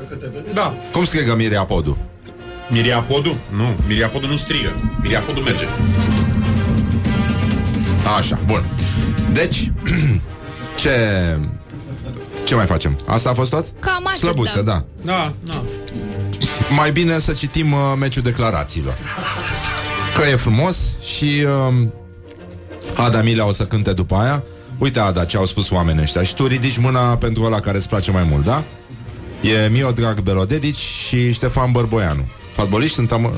Da. Cum strigă Miriapodul? Miriapodul? Nu, Miriapodul nu strigă. Miriapodul merge. Așa, bun. Deci, ce... Ce mai facem? Asta a fost tot? Cam atât, Slăbuță, da. Da, da. Mai bine să citim uh, meciul declarațiilor. Că e frumos și uh, Ada Milea o să cânte după aia. Uite, Ada, ce au spus oamenii ăștia. Și tu ridici mâna pentru ăla care îți place mai mult, da? E Mio Drag Belodedici și Ștefan Bărboianu. Fotbaliști sunt am...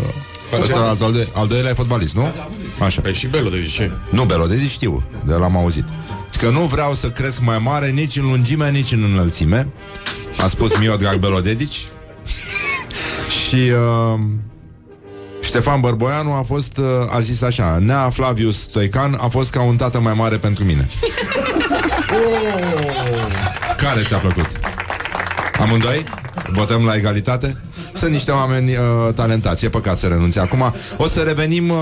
Ăsta al, doilea, al doilea e fotbalist, nu? Așa. Păi și Belodedici ce? Nu, Belodedici știu, de l-am auzit. Că nu vreau să cresc mai mare nici în lungime, nici în înălțime. A spus Mio Drag Belodedici. și uh, Ștefan Bărboianu a fost, uh, a zis așa, Nea Flavius Stoican a fost ca un tată mai mare pentru mine. Care ți-a plăcut? Amândoi? Votăm la egalitate? Sunt niște oameni uh, talentați, e păcat să renunțe acum. O să revenim uh,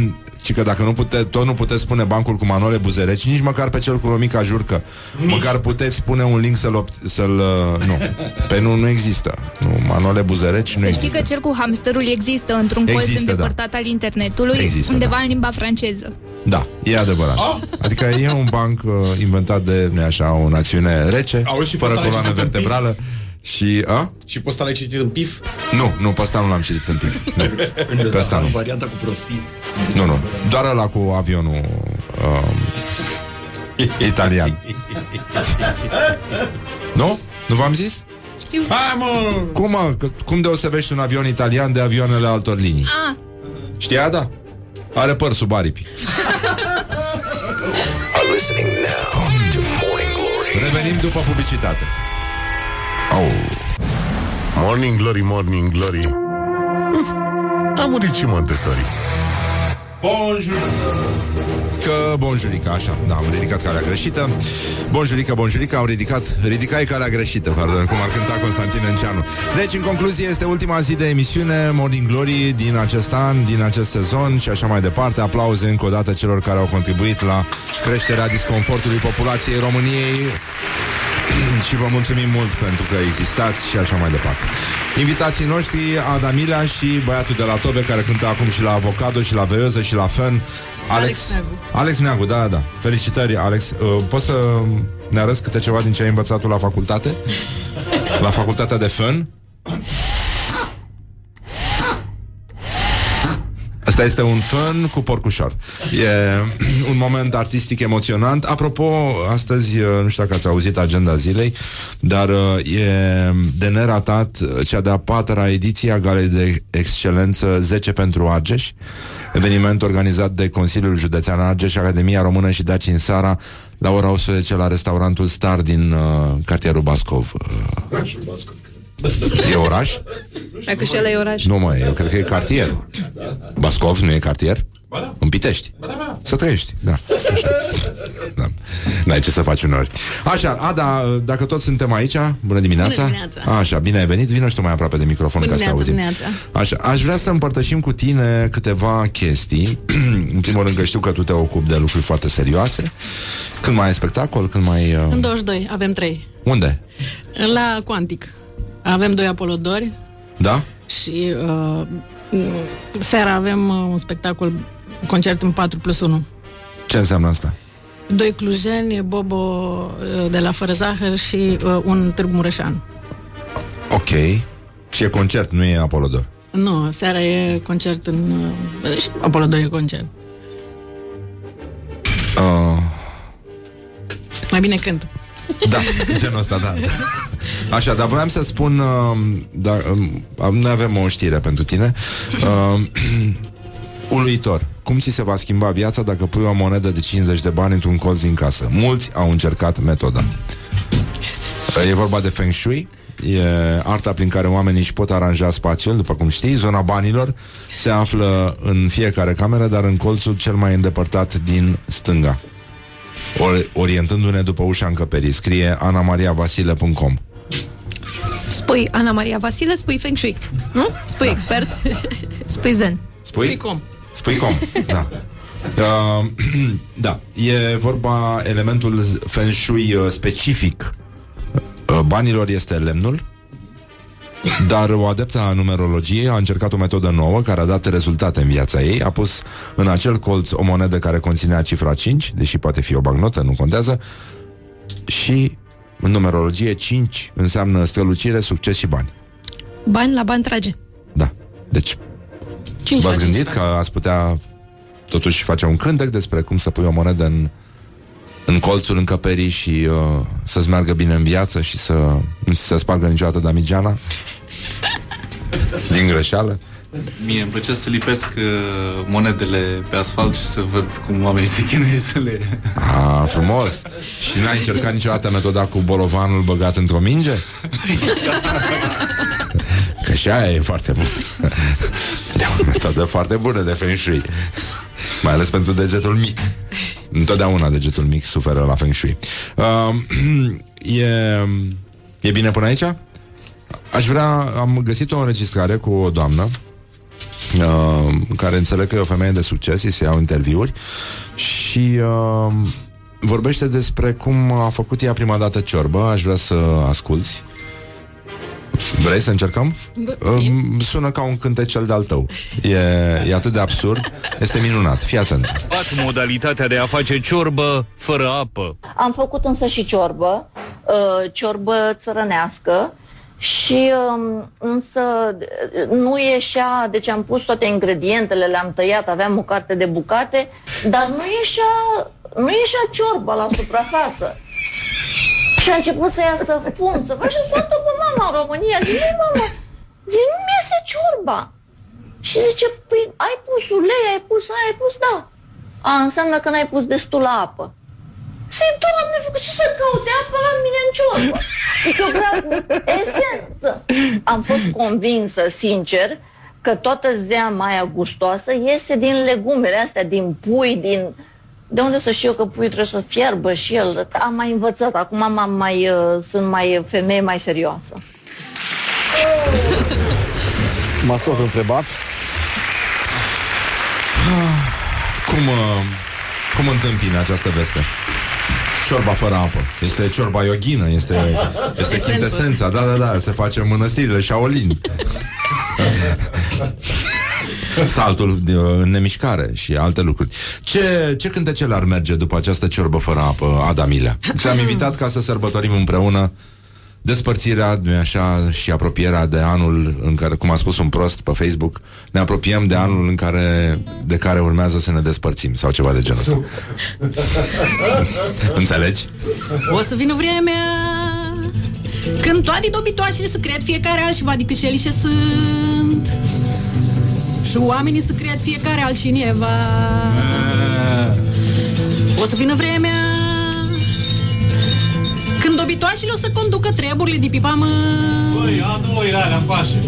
ci că dacă nu pute, tot nu puteți spune bancul cu Manole Buzereci, nici măcar pe cel cu Romica Jurcă. Nici. Măcar puteți pune un link să-l, opt- să-l uh, nu. Pe nu, nu există. Nu, Manole Buzereci nu Să știi există. că cel cu hamsterul există într-un colț Există, da. îndepărtat al internetului, Există, undeva da. în limba franceză. Da, e adevărat. Adică e un banc uh, inventat de, nu așa, o națiune rece, Auzi, și fără pe ăsta l-ai coloană citit în vertebrală. Și, a? Și pe ăsta l-ai citit în pif? Nu, nu, pe ăsta nu l-am citit în pif. Nu, pe ăsta nu. Varianta cu prostii. Nu, nu. Doar ăla cu avionul um, italian. nu? Nu v-am zis? Știu. Hai, mă! Cum, mă? Că, cum deosebești un avion italian de avioanele altor linii? Ah, Știa, da? Are păr sub aripi. Are listening now to Morning Glory. Revenim după publicitate. Oh. Morning Glory, Morning Glory. Hm, A murit și Montessori. Bonjour! Că bonjurica, așa, da, am ridicat calea greșită Bonjurica, bonjurica, am ridicat Ridicai calea greșită, pardon, cum ar cânta Constantin Enceanu Deci, în concluzie, este ultima zi de emisiune Morning Glory din acest an, din acest sezon Și așa mai departe, aplauze încă o dată celor care au contribuit la creșterea disconfortului populației României și vă mulțumim mult pentru că existați și așa mai departe. Invitații noștri, Adamila și băiatul de la Tobe, care cântă acum și la Avocado, și la Veioză, și la Fen, Alex, Alex Neagu. Alex Neagu, da, da. Felicitări, Alex. Uh, poți să ne arăți câte ceva din ce ai învățat tu la facultate? La facultatea de Fen? Asta este un fân cu porcușor. E un moment artistic emoționant. Apropo, astăzi, uh, nu știu dacă ați auzit agenda zilei, dar uh, e de neratat uh, cea de-a patra ediție a Galei de Excelență 10 pentru Argeș, eveniment organizat de Consiliul Județean Argeș, Academia Română și Daci în Sara, la ora 11 la restaurantul Star din uh, cartierul Bascov. Uh, e oraș? Dacă și ăla e oraș. Nu, mă, eu cred că e cartier. Bascov nu e cartier? În Pitești. Să trăiești, da. Așa. da. N-ai ce să faci uneori. Așa, Ada, dacă toți suntem aici, bună dimineața. Bună dimineața. Așa, bine ai venit. Vino și tu mai aproape de microfon Bună ca să te dimineața, auzim. dimineața. Așa, aș vrea să împărtășim cu tine câteva chestii. În primul rând că știu că tu te ocupi de lucruri foarte serioase. Când mai ai spectacol? Când mai... Uh... În 22 avem trei. Unde? La Quantic avem doi apolodori Da? și uh, seara avem uh, un spectacol, concert în 4 plus 1. Ce înseamnă asta? Doi clujeni, Bobo uh, de la Fără Zahăr și uh, un Târgu Mureșan. Ok. Și e concert, nu e Apolodor. Nu, seara e concert în... Uh, și apolodor e concert. Uh, Mai bine cânt. Da, genul ăsta, da. Așa, dar voiam să spun uh, da, uh, Noi avem o știre pentru tine uh, Uluitor Cum ți se va schimba viața dacă pui o monedă de 50 de bani într-un colț din casă Mulți au încercat metoda E vorba de Feng Shui E arta prin care oamenii își pot aranja spațiul, după cum știi, zona banilor se află în fiecare cameră, dar în colțul cel mai îndepărtat din stânga. Ori, orientându-ne după ușa încăperii. Scrie anamariavasile.com Spui Ana Maria Vasile, spui Feng Shui. Nu? Spui da. expert. Spui Zen. Spui? Spui cum? Spui cum, da. Uh, da, e vorba elementul feng shui uh, specific uh, banilor este lemnul, dar o adeptă a numerologiei a încercat o metodă nouă care a dat rezultate în viața ei. A pus în acel colț o monedă care conținea cifra 5, deși poate fi o bagnotă, nu contează, și în numerologie 5 înseamnă strălucire, succes și bani. Bani la bani trage. Da. Deci, Cinci la v-ați cinci. gândit că ați putea totuși face un cântec despre cum să pui o monedă în, în colțul încăperii și uh, să-ți meargă bine în viață și să nu ți se spargă niciodată damigeana? Din greșeală? Mie îmi plăcea să lipesc uh, monedele pe asfalt și să văd cum oamenii se chinuie să le... A, frumos! Și n-ai încercat niciodată metoda cu bolovanul băgat într-o minge? Că și aia e foarte bună. E o metodă foarte bună de feng shui. Mai ales pentru degetul mic. Întotdeauna degetul mic suferă la feng shui. Uh, e, e bine până aici? Aș vrea, am găsit o înregistrare cu o doamnă uh, care înțeleg că e o femeie de succes, îi se iau interviuri și uh, vorbește despre cum a făcut ea prima dată ciorbă. Aș vrea să asculți. Vrei să încercăm? Uh, sună ca un cântecel de-al tău. E, e atât de absurd, este minunat. Fii atent. Luat modalitatea de a face ciorbă fără apă. Am făcut însă și ciorbă, uh, ciorbă țărănească și um, însă uh, nu ieșea, deci am pus toate ingredientele, le-am tăiat, aveam o carte de bucate, dar nu ieșea, nu ieșea ciorba la suprafață. Și a început să iasă fum, să faci să pe mama în România. Zic, "Nu, mama, zic, nu mi iese ciorba. Și zice, păi ai pus ulei, ai pus aia, ai pus, da. A, înseamnă că n-ai pus destulă apă. Zic, doamne, ce să caute apă la mine în ciorbă? Zic, eu vreau cu esență. Am fost convinsă, sincer, că toată zeama aia gustoasă iese din legumele astea, din pui, din... De unde să știu că puiul trebuie să fierbă și el? Am mai învățat, acum am mai, uh, sunt mai femeie mai serioasă. M-ați tot întrebat. Cum, uh, cum întâmpine această veste? Ciorba fără apă. Este ciorba yoghină, este, este chintesența. Da, da, da, se face în mănăstirile Shaolin. Saltul de- în nemișcare și alte lucruri. Ce, ce cântecele ar merge după această ciorbă fără apă, Adamilea? Ți-am invitat ca să sărbătorim împreună despărțirea, nu așa, și apropierea de anul în care, cum a spus un prost pe Facebook, ne apropiem de anul în care, de care urmează să ne despărțim sau ceva de genul ăsta. Înțelegi? O să vină vremea când toate dobitoacele să cred fiecare altceva decât și ce sunt. Și oamenii să cred fiecare altcineva. O să vină vremea când dobitoacele o să conducă treburile de pe pământ. Băi, adu o alea încoace.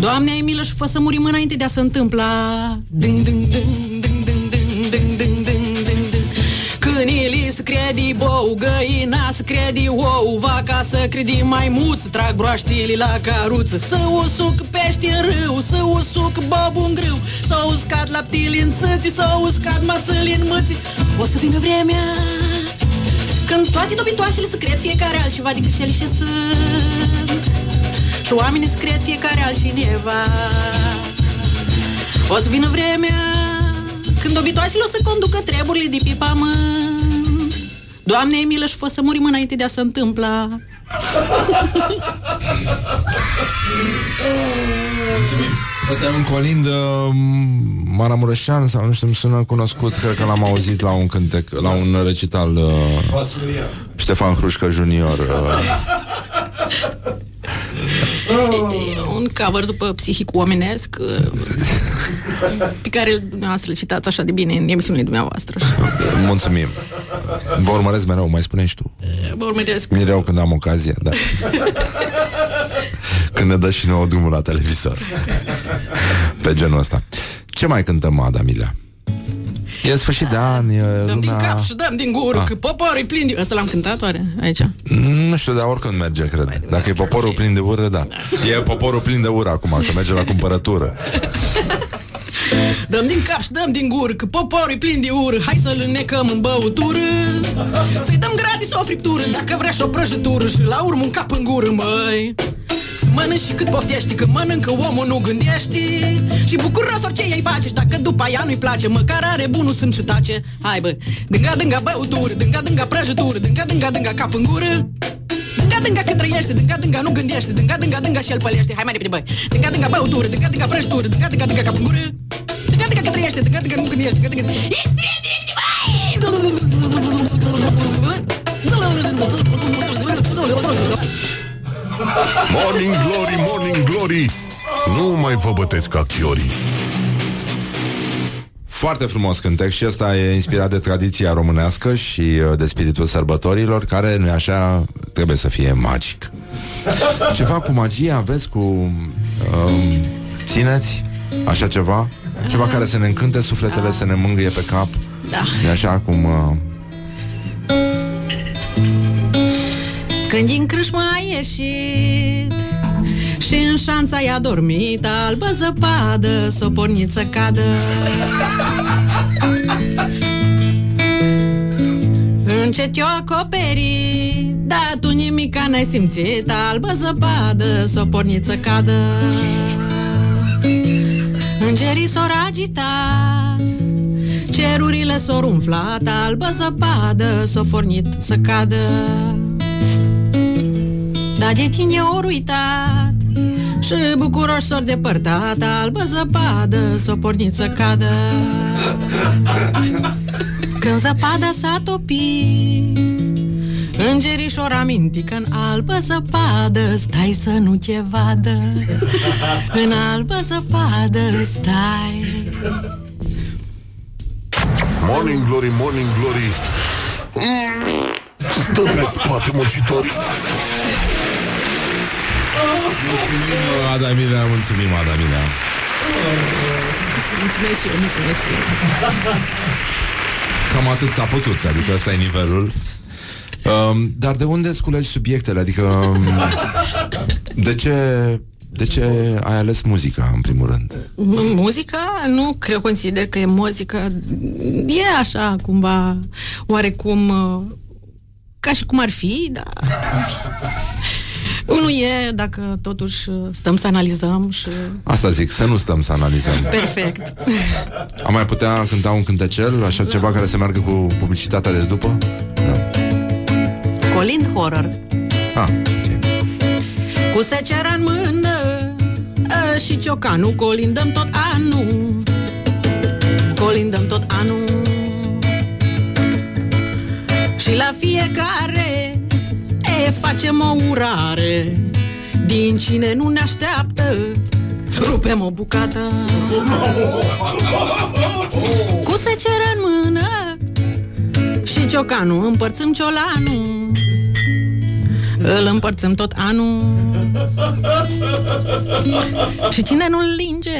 Doamne, ai milă și fă să murim înainte de a se întâmpla. Ding, ding, ding, Câinii să credi bou, găina să credi ou, vaca să credi maimuț, trag broaștile la caruță, să usuc pești în râu, să usuc bob în grâu, să uscat laptile în țâții, să uscat mațâli în mâții. O să vină vremea când toate dobitoașele să cred fiecare altceva decât cele ce sunt. Și oamenii să cred fiecare altcineva O să vină vremea Când obitoasele o să conducă treburile de pe pământ Doamne, e milă și fă să murim înainte de a se întâmpla. Asta e un colind uh, Maramureșan sau nu știu, îmi sună cunoscut Cred că l-am auzit la un cântec La un recital uh, Ștefan Hrușcă Junior uh, E un cover după psihic omenesc uh, Pe care dumneavoastră îl citați așa de bine în emisiunile dumneavoastră. Mulțumim Vă urmăresc mereu, mai spune și tu. Vă urmăresc. Mereu când am ocazia, da. Când ne dă și nouă drumul la televizor. Pe genul ăsta. Ce mai cântăm, Adamilea? E sfârșit de an, e Dăm din luna... cap și dăm din gură Ah. Că poporul e plin de... Ăsta l-am cântat oare aici? Nu știu, dar oricând merge, cred. Dacă e poporul plin de ură, da. E poporul plin de ură acum, că merge la cumpărătură Dăm din cap și dăm din gură Că poporul e plin de ură. Hai să-l înnecăm în băutură. Să-i dăm gratis o friptură Dacă vrea și o prăjitură. Și la urmă un cap în gură, măi. Să mănânci și cât poftești Că mănâncă omul nu gândești. Și bucuros orice ei face Și dacă după aia nu-i place Măcar are bunul simț și tace. Hai bă, dânga dânga băutură Dânga dânga prăjitură Dânga dânga dânga cap în gură. Dânga, dânga că trăiește, dânga, dânga nu gândește Dânga, dânga, dânga și el pălește. Hai mai repede, băi. Dânga, dânga băutură, dânga, dânga prăjitură Dânga, dânga, dânga cap în gură Dânga, dânga că trăiește, dânga, dânga nu gândește Dânga, dânga Extrem direct, Morning Glory, Morning Glory Nu mai vă bătesc ca chiorii Foarte frumos cântec și ăsta e inspirat de tradiția românească și uh, de spiritul sărbătorilor, care, nu așa, trebuie să fie magic. Ceva cu magie aveți cu... Um, țineți? Așa ceva? Ceva care să ne încânte sufletele, să ne mângâie pe cap? Da. Nu așa cum... Uh, Când din crâșmă a ieșit Și în șanța i-a dormit Albă zăpadă, s-o porniță cadă Încet eu acoperi Da, tu nimica n-ai simțit Albă zăpadă, s-o porniță cadă Îngerii s-au agitat Cerurile s-au umflat Albă zăpadă, s-o pornit să cadă. Dar de tine ori uitat Și bucuroși s-or depărtat Albă zăpadă s-o pornit să cadă. Când zăpada s-a topit Îngerii și-or aminti că în albă zăpadă Stai să nu te vadă. În albă zăpadă stai. Morning Glory, Morning Glory. Mm, Stă pe spate muncitorii Mulțumim, Adamilea, mulțumim, Adamilea Mulțumesc și eu, mulțumesc și eu. Cam atât s-a putut, adică ăsta e nivelul. Um, dar de unde îți culegi subiectele? Adică um, de ce, de ce ai ales muzica, în primul rând? M- Muzica, nu cred, consider că e muzică. E așa, cumva, oarecum, uh, ca și cum ar fi, dar... Nu e dacă totuși uh, stăm să analizăm și... Asta zic, să nu stăm să analizăm. Perfect. Am mai putea cânta un cântecel, așa ceva care să meargă cu publicitatea de după? Colind horror. Ah, Cu secera în mână ă, Și ciocanul Colindăm tot anul. Colindăm tot anul. Și la fiecare E, facem o urare. Din cine nu ne așteaptă Rupem o bucată. Cu secera în mână Și ciocanul Împărțim ciolanul îl împărțim tot anul Și cine nu-l linge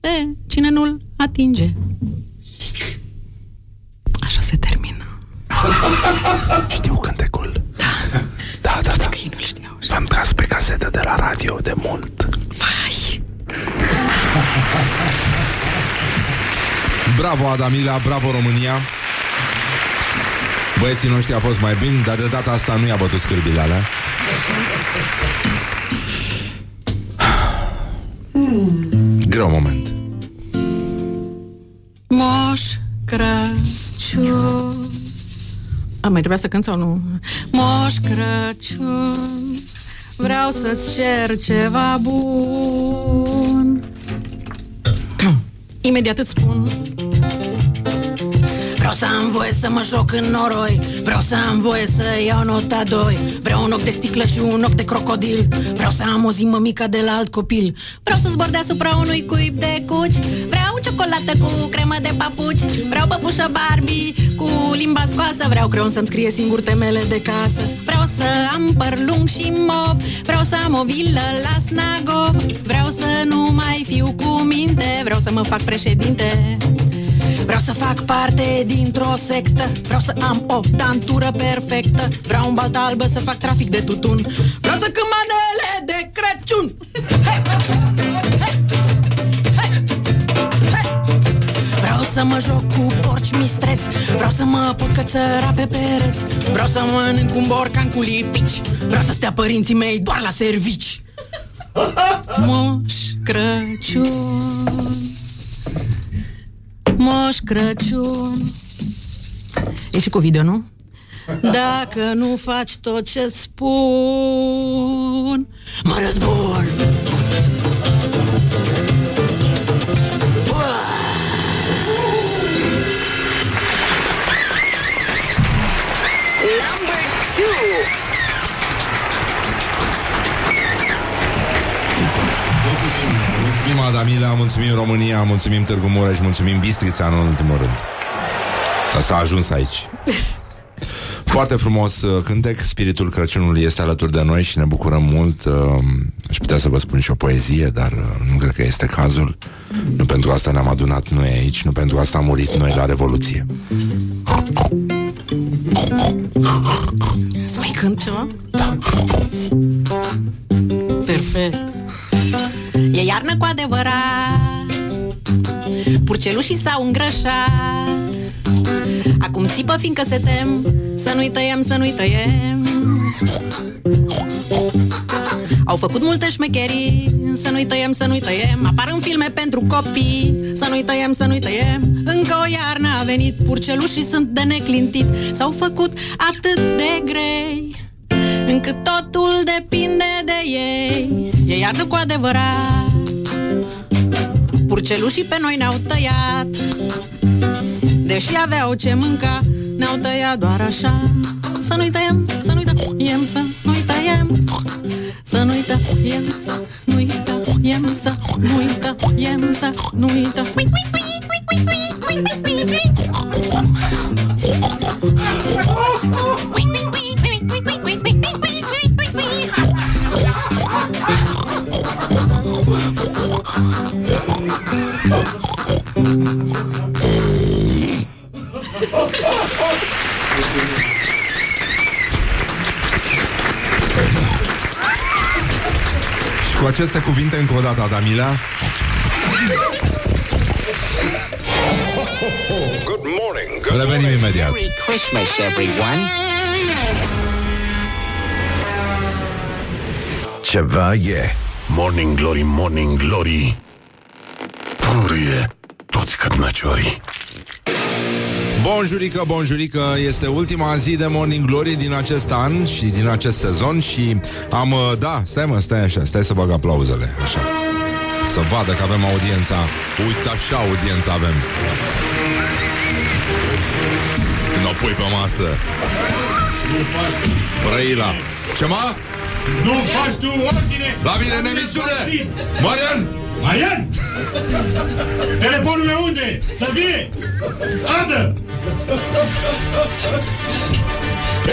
e, Cine nu-l atinge Așa se termină Știu cântecul. Da, da, da. Ei nu știau L-am tras pe casetă de la radio de mult. Vai Bravo, Adamila, bravo, România. Băieții noștri a fost mai bine, dar de data asta nu i-a bătut scârbile alea. Greu moment. Moș Crăciun A, mai trebuia să cânt sau nu? Moș Crăciun Vreau să-ți cer ceva bun Imediat îți spun Vreau să am voie să mă joc în noroi. Vreau să am voie să iau nota 2 Vreau un ochi de sticlă și un ochi de crocodil. Vreau să am o zi mămică de la alt copil. Vreau să zbor deasupra unui cuib de cuci. Vreau ciocolată cu cremă de papuci. Vreau păpușă Barbie cu limba scoasă. Vreau creon să-mi scrie singur temele de casă. Vreau să am păr lung și mov Vreau să am o vilă la Snagov Vreau să nu mai fiu cu minte. Vreau să mă fac președinte Vreau să fac parte dintr-o sectă. Vreau să am o dantură perfectă. Vreau un baltă albă să fac trafic de tutun. Vreau să cânt manele de Crăciun. Hei! Hei! Hei! Hei! Vreau să mă joc cu porci mistreți. Vreau să mă pot cățăra pe pereți. Vreau să mănânc un borcan cu lipici. Vreau să stea părinții mei doar la servici. Moș Crăciun Moș Crăciun E și cu video, nu? Dacă nu faci tot ce spun Mă răzbun Adamila, mulțumim România, mulțumim Târgu Mureș, mulțumim Bistrița în ultimul rând. Asta a ajuns aici. Foarte frumos uh, cântec, spiritul Crăciunului este alături de noi și ne bucurăm mult. Uh, aș putea să vă spun și o poezie, dar uh, nu cred că este cazul. Nu pentru asta ne-am adunat noi aici, nu pentru asta am murit noi la Revoluție. Să mai cânt ceva? Da. Perfect. E iarnă cu adevărat. Purcelușii s-au îngrășat. Acum țipă fiindcă se tem. Să nu-i tăiem, să nu-i tăiem. Au făcut multe șmecherii. Să nu-i tăiem, să nu-i tăiem. Apar în filme pentru copii. Să nu-i tăiem, să nu-i tăiem. Încă o iarnă a venit. Purcelușii sunt de neclintit. S-au făcut atât de grei Încât totul depinde de ei. E iarnă cu adevărat Purcelușii pe noi ne-au tăiat. Deși aveau ce mânca Ne-au tăiat doar așa. Să nu-i tăiem, să nu-i tăiem Să nu-i tăiem. Să nu-i tăiem, să nu-i tăiem Să nu-i tăiem, să nu-i tăiem cu aceste cuvinte încă o dată, Adamila Good morning. Good Revenim imediat Merry Christmas, everyone. Ceva e. Morning Glory, Morning Glory Purie toți cărnăciorii Bonjurică, bonjurică, este ultima zi de Morning Glory din acest an și din acest sezon și am, uh, da, stai mă, stai așa, stai să bag aplauzele, așa. Să vadă că avem audiența. Uite așa audiența avem. Înapoi pe masă. Nu faci tu. Brăila. Ce mă? Nu faci tu ordine! La bine în emisiune! Marian! Marian! Telefonul meu unde? Să vie! Adă!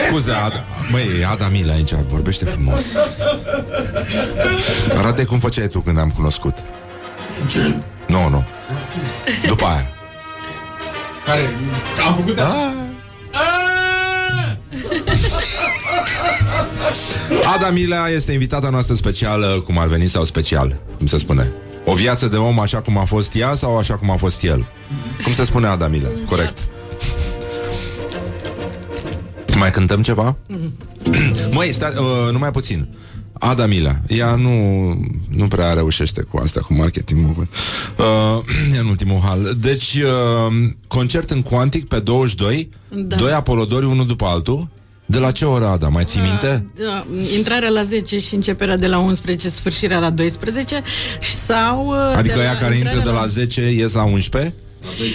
Scuze, Ad... Măi, e Ada Mila aici, vorbește frumos. Arată cum făceai tu când am cunoscut. Ce? Nu, nu. După aia. Care? Am făcut da. Ada Milea este invitata noastră specială, cum ar veni sau special, cum se spune. O viață de om așa cum a fost ea sau așa cum a fost el? Cum se spune Ada Milea? Corect. Mai cântăm ceva? Măi, stai, uh, numai puțin. Ada Mila, ea nu, nu prea reușește cu asta, cu marketingul. Uh, e în ultimul hal. Deci, uh, concert în Quantic pe 22, Da. doi apolodori, unul după altul. De la ce oră, Ada? Mai ții minte? Da, intrarea la 10 și începerea de la 11, sfârșirea la 12 și sau... uh, Adică de ea care intră intrarea de la 10 ies la 11?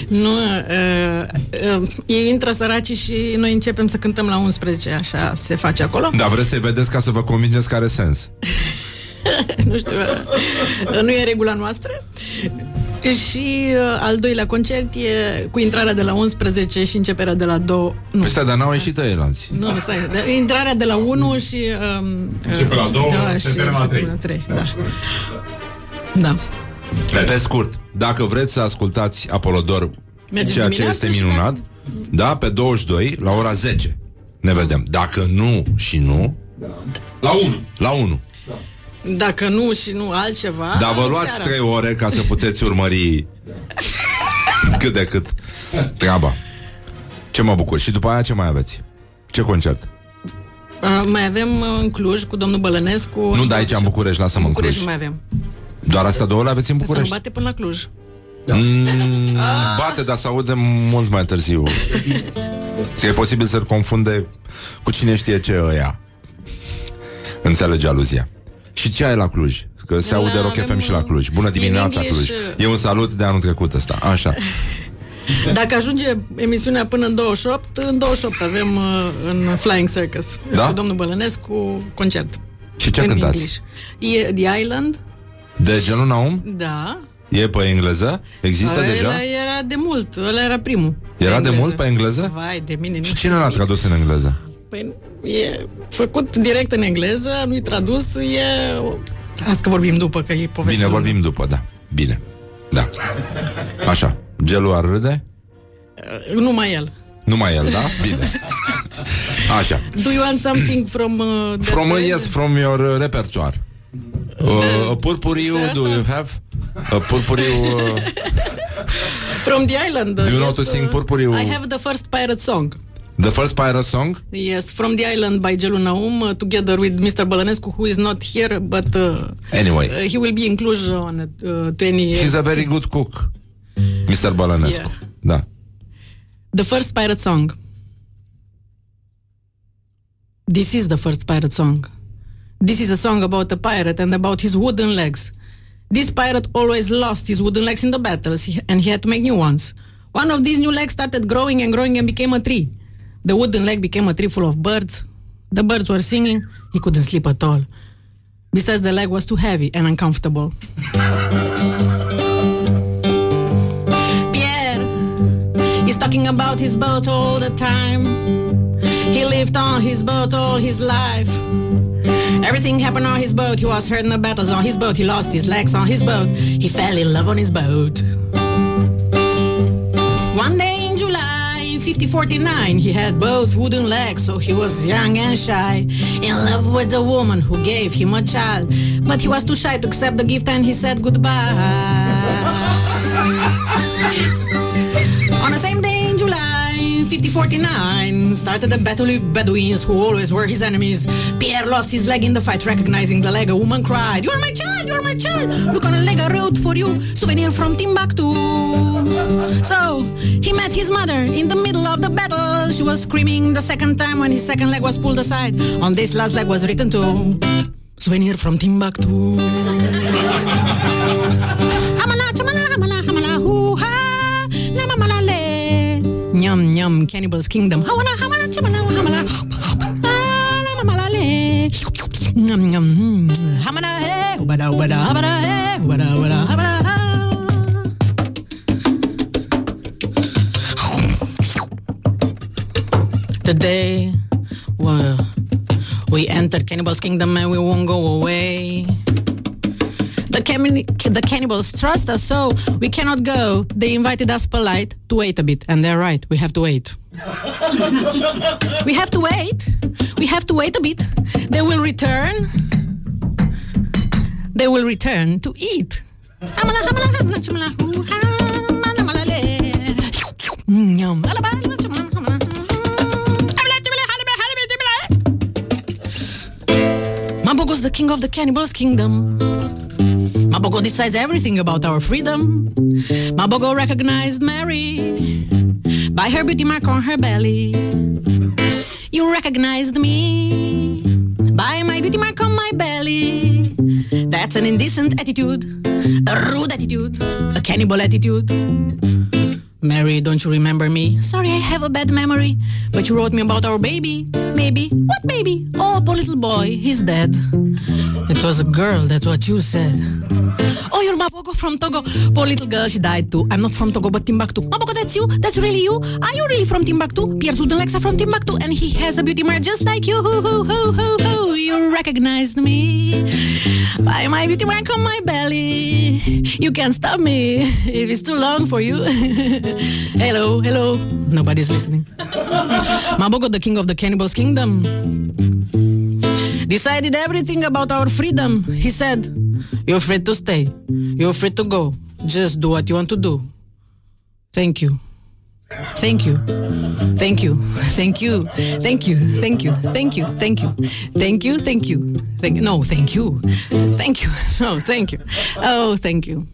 Nu, uh, uh, ei intră săraci și noi începem să cântăm la 11, așa se face acolo. Da, vreți să-i vedeți ca să vă convingeți că are sens. nu știu, uh, nu e regula noastră. Și uh, al doilea concert e cu intrarea de la 11 și începerea de la 2. Nu, Păi stai, dar n-au ieșit ceilalți. nu stai, de, intrarea de la 1 și... Um, Începe la două, da, se și termină la se trei. termină la 3. Da. Da. Pe scurt, dacă vreți să ascultați Apolodor, Mergeți ceea ce dimineața este și minunat, da, pe 22, la ora 10. Ne vedem. Dacă nu și nu, la 1. La 1. Dacă nu și nu altceva... Dar vă luați seara. 3 ore ca să puteți urmări cât de cât treaba. Ce mă bucur. Și după aia ce mai aveți? Ce concert? Uh, mai avem uh, în Cluj cu domnul Bălănescu. Nu, dar aici în București, lasă-mă în București Cluj. nu mai avem. Doar astea două le aveți în Să nu București? bate până la Cluj. Mm, bate, dar se aude mult mai târziu. Că e posibil să-l confunde cu cine știe ce ăia. Înțelege aluzia. Și ce ai la Cluj? Că se La- aude Rock avem FM și la Cluj. Bună dimineața, English, Cluj. E un salut de anul trecut ăsta. Așa. Dacă ajunge emisiunea până în 28, în 28 avem uh, în Flying Circus. Da? Cu domnul Bălănescu concert. Și ce în cântați? English. E The Island, De genul Naum? da. E pe engleză? Există Ăla deja? era de mult, ăla era primul. Era de engleză. mă pe engleză? Vai, de mine. Și cine l-a tradus în engleză? Păi, e făcut direct în engleză, nu-i tradus, e... Asta că vorbim după, că e poveste. Bine, vorbim după, da. Bine. Da. Așa. Gelul ar râde? Uh, Numai el. Numai el, da? Bine. Așa. Do you want something from... Uh, that From, band? yes, from your uh, repertoire. Uh, a purpuriu, do you have? A purpuriu... Uh, From the island. Do you know yes, to sing uh, Purpuriu? I have the first pirate song. The first pirate song? Yes, From the Island by Gelu Naum, uh, together with Mr. Bălănescu, who is not here, but uh, Anyway. uh, he will be in Cluj on uh, 20... He's a very good cook. Mr. Balanescu. Yeah. Da. The first pirate song. This is the first pirate song. This is a song about a pirate and about his wooden legs. This pirate always lost his wooden legs in the battles, and he had to make new ones. One of these new legs started growing and growing and became a tree. The wooden leg became a tree full of birds. The birds were singing. He couldn't sleep at all. Besides, the leg was too heavy and uncomfortable. Pierre is talking about his boat all the time. He lived on his boat all his life. Everything happened on his boat. He was hurt in the battles on his boat. He lost his legs on his boat. He fell in love on his boat. One day 5049, he had both wooden legs, so he was young and shy. In love with a woman who gave him a child. But he was too shy to accept the gift and he said goodbye. 1549. started a battle with Bedouins who always were his enemies. Pierre lost his leg in the fight, recognizing the leg. A woman cried, "You are my child! You are my child! Look on a leg I wrote for you, souvenir from Timbuktu." So he met his mother in the middle of the battle. She was screaming the second time when his second leg was pulled aside. On this last leg was written to souvenir from Timbuktu. Nyam, nyam, Cannibal's Kingdom. Hawana, hawana, chamala, hamala, ah, namamala, le. Nyam, nyam, hmm. hamana, he, ubada, ubada, habada, he, ubada, ubada, habada, ha. Today, well, we entered Cannibal's Kingdom and we won't go away. Cam- the cannibals trust us, so we cannot go. They invited us polite to wait a bit, and they're right. We have to wait. we have to wait. We have to wait a bit. They will return. They will return to eat. Chamala. Mabogo's eh. the king of the cannibals' kingdom. Mabogo decides everything about our freedom. Mabogo recognized Mary by her beauty mark on her belly. You recognized me by my beauty mark on my belly. That's an indecent attitude, a rude attitude, a cannibal attitude. Mary, don't you remember me? Sorry, I have a bad memory. But you wrote me about our baby. Maybe. What baby? Oh, poor little boy. He's dead. It was a girl, that's what you said. Oh, you're Mabogo from Togo. Poor little girl, she died too. I'm not from Togo, but Timbuktu. Mabogo, that's you? That's really you? Are you really from Timbuktu? Pierre Zudenlex from Timbuktu, and he has a beauty mark just like you. You recognized me by my beauty mark on my belly. You can't stop me if it's too long for you. hello, hello. Nobody's listening. Mabogo, the king of the cannibals' kingdom, decided everything about our freedom. He said, You're free to stay. You're free to go. Just do what you want to do. Thank you. Thank you. Thank you. Thank you. Thank you. Thank you. Thank you. Thank you. Thank you. Thank you. Thank No, thank you. Thank you. No, thank you. Oh, thank you.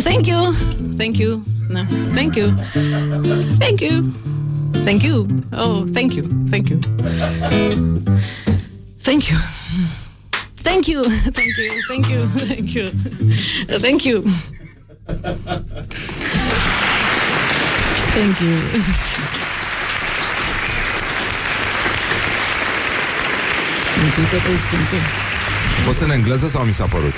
Thank you. Thank you. No, thank you. Thank you. Thank you. Oh, thank you. Thank you. Thank you. Thank you. Thank you. Thank you. Thank you. Thank you. Thank you. Mulțumesc pe aici cântăm. A fost în engleză sau mi s-a părut?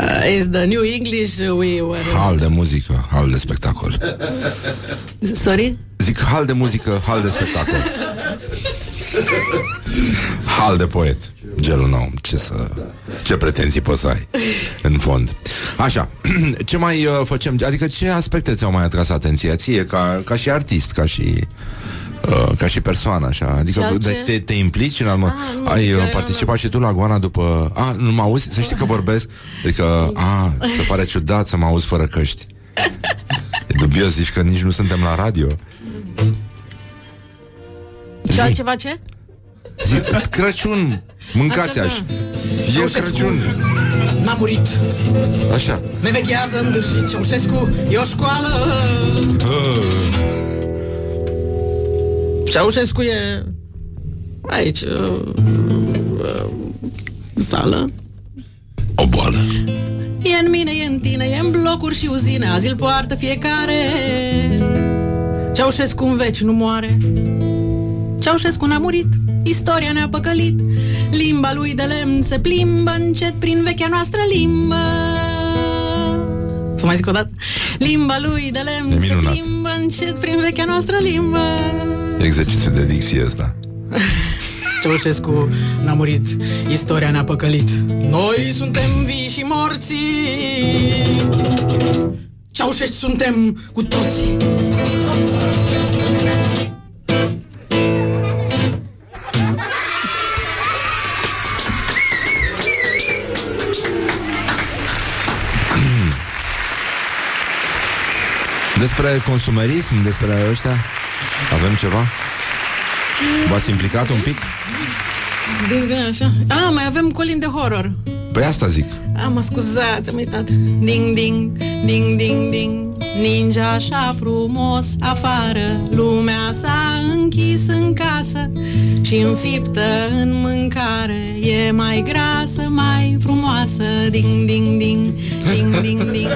Uh, is the new English we were... Hal de muzică, hal de spectacol. Sorry? Zic hal de muzică, hal de spectacol. Hal de poet. Gelul nou. Ce să... Ce pretenții poți să ai în fond. Așa, ce mai uh, facem? Adică ce aspecte ți-au mai atras atenția ție ca, ca și artist, ca și uh, ca și persoană, așa. Adică Ceea de, ce- te, te implici în almă... Ah, nu, Ai uh, eu- participat și tu la Goana după... A, nu mă auzi? Să știi că vorbesc? Adică, a, se pare ciudat să mă auzi fără căști. E dubios, zici că nici nu suntem la radio. Și altceva ce? Zic, Crăciun, mâncați așa. E Ceaușescu. Crăciun. N-a murit. Așa. Ne veghează în dârși Ceaușescu E o școală Ceaușescu e aici uh, uh, sală. O boală. E în mine, e în tine, e în blocuri și uzine Azi îl poartă fiecare. Ceaușescu în veci nu moare. Ceaușescu n-a murit Istoria ne-a păcălit. Limba lui de lemn se plimbă încet prin vechea noastră limbă. Să mai zic o dată? Limba lui de lemn E se minunat. plimbă încet prin vechea noastră limbă Exercițiu de dicție ăsta Ceaușescu n-a murit, istoria ne-a păcălit. Noi suntem vii și morții. Ceaușescu suntem cu toții. Despre consumerism, despre ăștia, avem ceva? V-ați implicat un pic? Ding, ding, așa. Ah, mai avem colin de horror. Păi asta zic. Ah, mă scuzați, am uitat. Ding, ding, ding, ding, ding. Ninja așa frumos afară Lumea s-a închis în casă și înfiptă în mâncare. E mai grasă, mai frumoasă Ding, ding, ding, ding, ding, ding.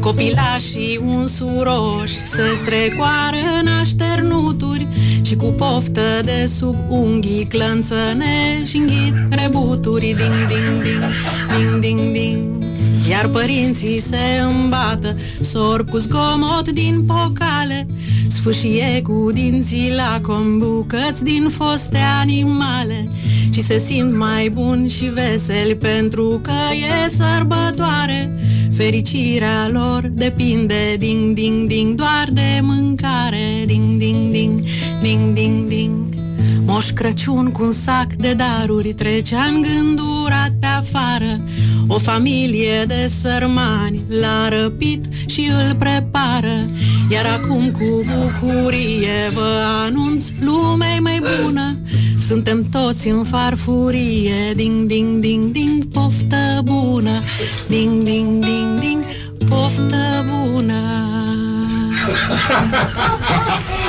Copilașii unsuroși Se strecoară în așternuturi Și cu poftă de sub unghii Clănțăne și înghit rebuturi. Ding, ding, ding, ding, ding, ding iar părinții se îmbată Sorb cu zgomot din pocale Sfâșie cu dinții la combucăți din foste animale. Și se simt mai buni și veseli Pentru că e sărbătoare. Fericirea lor depinde Ding, ding, ding Doar de mâncare. Ding, ding, ding Ding, ding, ding. Moș Crăciun cu un sac de daruri Trecea îngândurat pe afară O familie de sărmani L-a răpit și îl prepară. Iar acum cu bucurie Vă anunț lumea mai bună. Suntem toți în farfurie Ding, ding, ding, ding Poftă bună. Ding, ding, ding, ding Poftă bună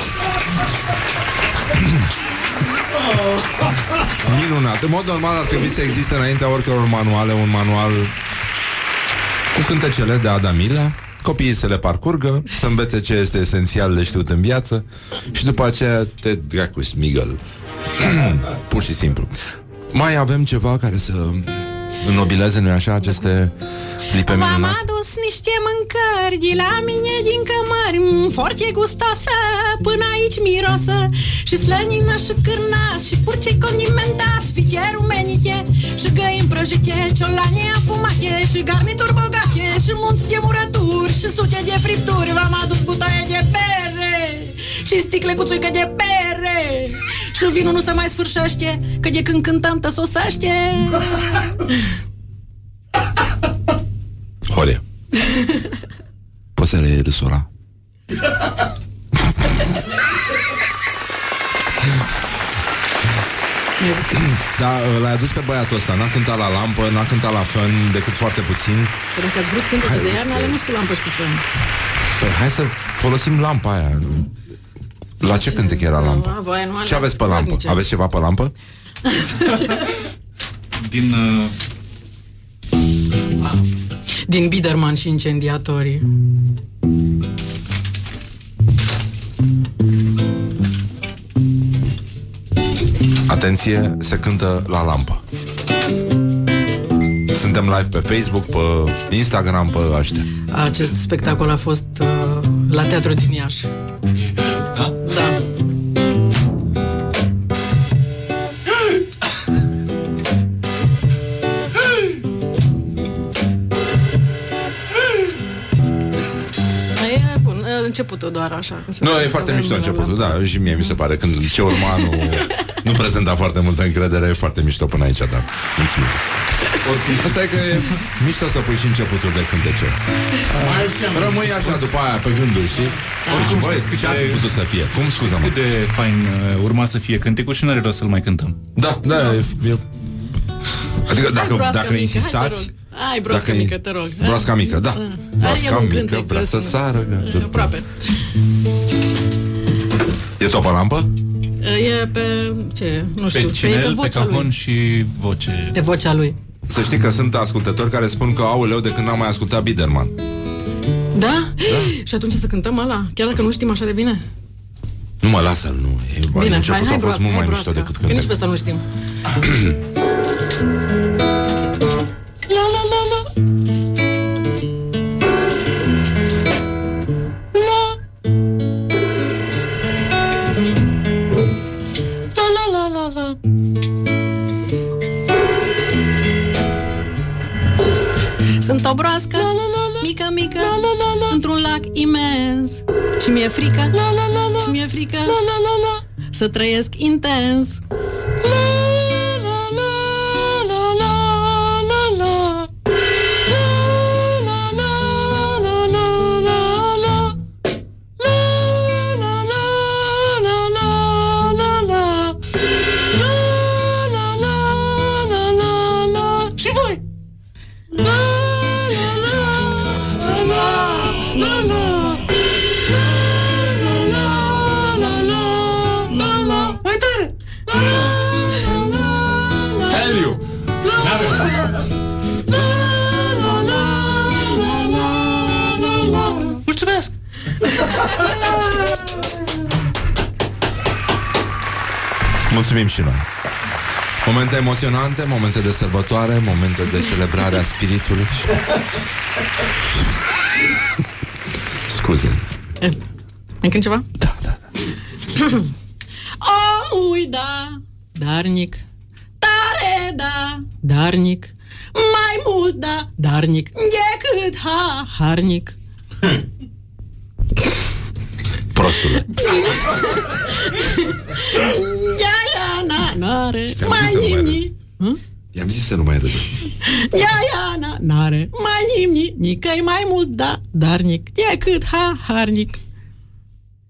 Minunat. În mod normal ar trebui să existe înaintea oricăror manuale un manual cu cântecele de Adamila copiii să le parcurgă, să învețe ce este esențial de știut în viață și după aceea te dracu smigăl. Pur și simplu. Mai avem ceva care să înnobileze, nu așa, aceste clipe V-am minunate? adus niște mâncări de la mine din cămări mm, Foarte gustoasă, până aici mirosă Și slănină și cârnați Și purce condimentați Fiche rumenite Și găini prăjite Ciolane afumate Și garnituri bogate Și munți de murături Și sute de fripturi. V-am adus butaie de bere Și sticle cu țuică de bere Și vinul nu se mai sfârșește Că de când cântăm tăsosește Horia. Poți să reiei râsul ăla? Da, l-ai adus pe băiatul ăsta N-a cântat la lampă, n-a cântat la fân Decât foarte puțin Că dacă ați vrut cântece de iarnă, ale nu cu lampă și cu fân. Păi hai să folosim lampa aia La ce cântec era lampa? Ah, voia, nu Ce aveți pe lampă? Praznice. Aveți ceva pe lampă? Din... Uh, Din Biderman și incendiatorii. Atenție, se cântă la lampă Suntem live pe Facebook, pe Instagram, pe ăștia Acest spectacol a fost uh, la teatru din Iași. Începutul doar așa. că să Nu, vedem e că foarte avem mișto la începutul, lampă. da, și mie mi se pare Când ce urma nu, nu prezenta foarte multă încredere E foarte mișto până aici, da Mulțumim Asta e că e mișto să pui și începutul de cântece Rămâi așa după aia pe gânduri, știi? Oricum, băi, știți cât ce ar fi de- putut să fie? Cum, scuză cât de fain uh, urma să fie cântecul și n-are rost să-l mai cântăm. Da, da, e, e... Adică Hai, dacă, broască dacă mică, insistați hai, te rog. Hai, broască dacă e- mică, te rog. Broasca mică, da Are Broasca el un mică, cântec vrea să ăsta. sară gata. Aproape. E tot pe lampă? E pe, ce, nu știu, Pe cinel, pe vocea cahon lui. și voce. De vocea lui. Să știi că sunt ascultători care spun că auleu de când n-am mai ascultat Biderman Da? Și atunci să cântăm ăla, chiar dacă nu știm așa de bine. Nu mă lasă, nu e, Bine, Începutul hai, hai, a fost broască, mult hai, mai mișto broască. decât Că nici cântec pe asta nu știm. o broască Mică, mică Într-un lac imens. Și mi-e frică Și mi-e frică Să trăiesc intens și noi. Momente emoționante, momente de sărbătoare, momente de celebrare a spiritului. Scuze. Mai cânt ceva? Da, da, da. Omui, da, darnic, tare, da, darnic, mai mult, da, darnic, decât ha, harnic. Prostule. Ia, ia, na, nare, Știam mai zis să nu mai nimni. I-am zis să nu mai râdă. Ia, ia, na, nare, mai nimni, nicăi mai mult, da, darnic, decât ha, harnic.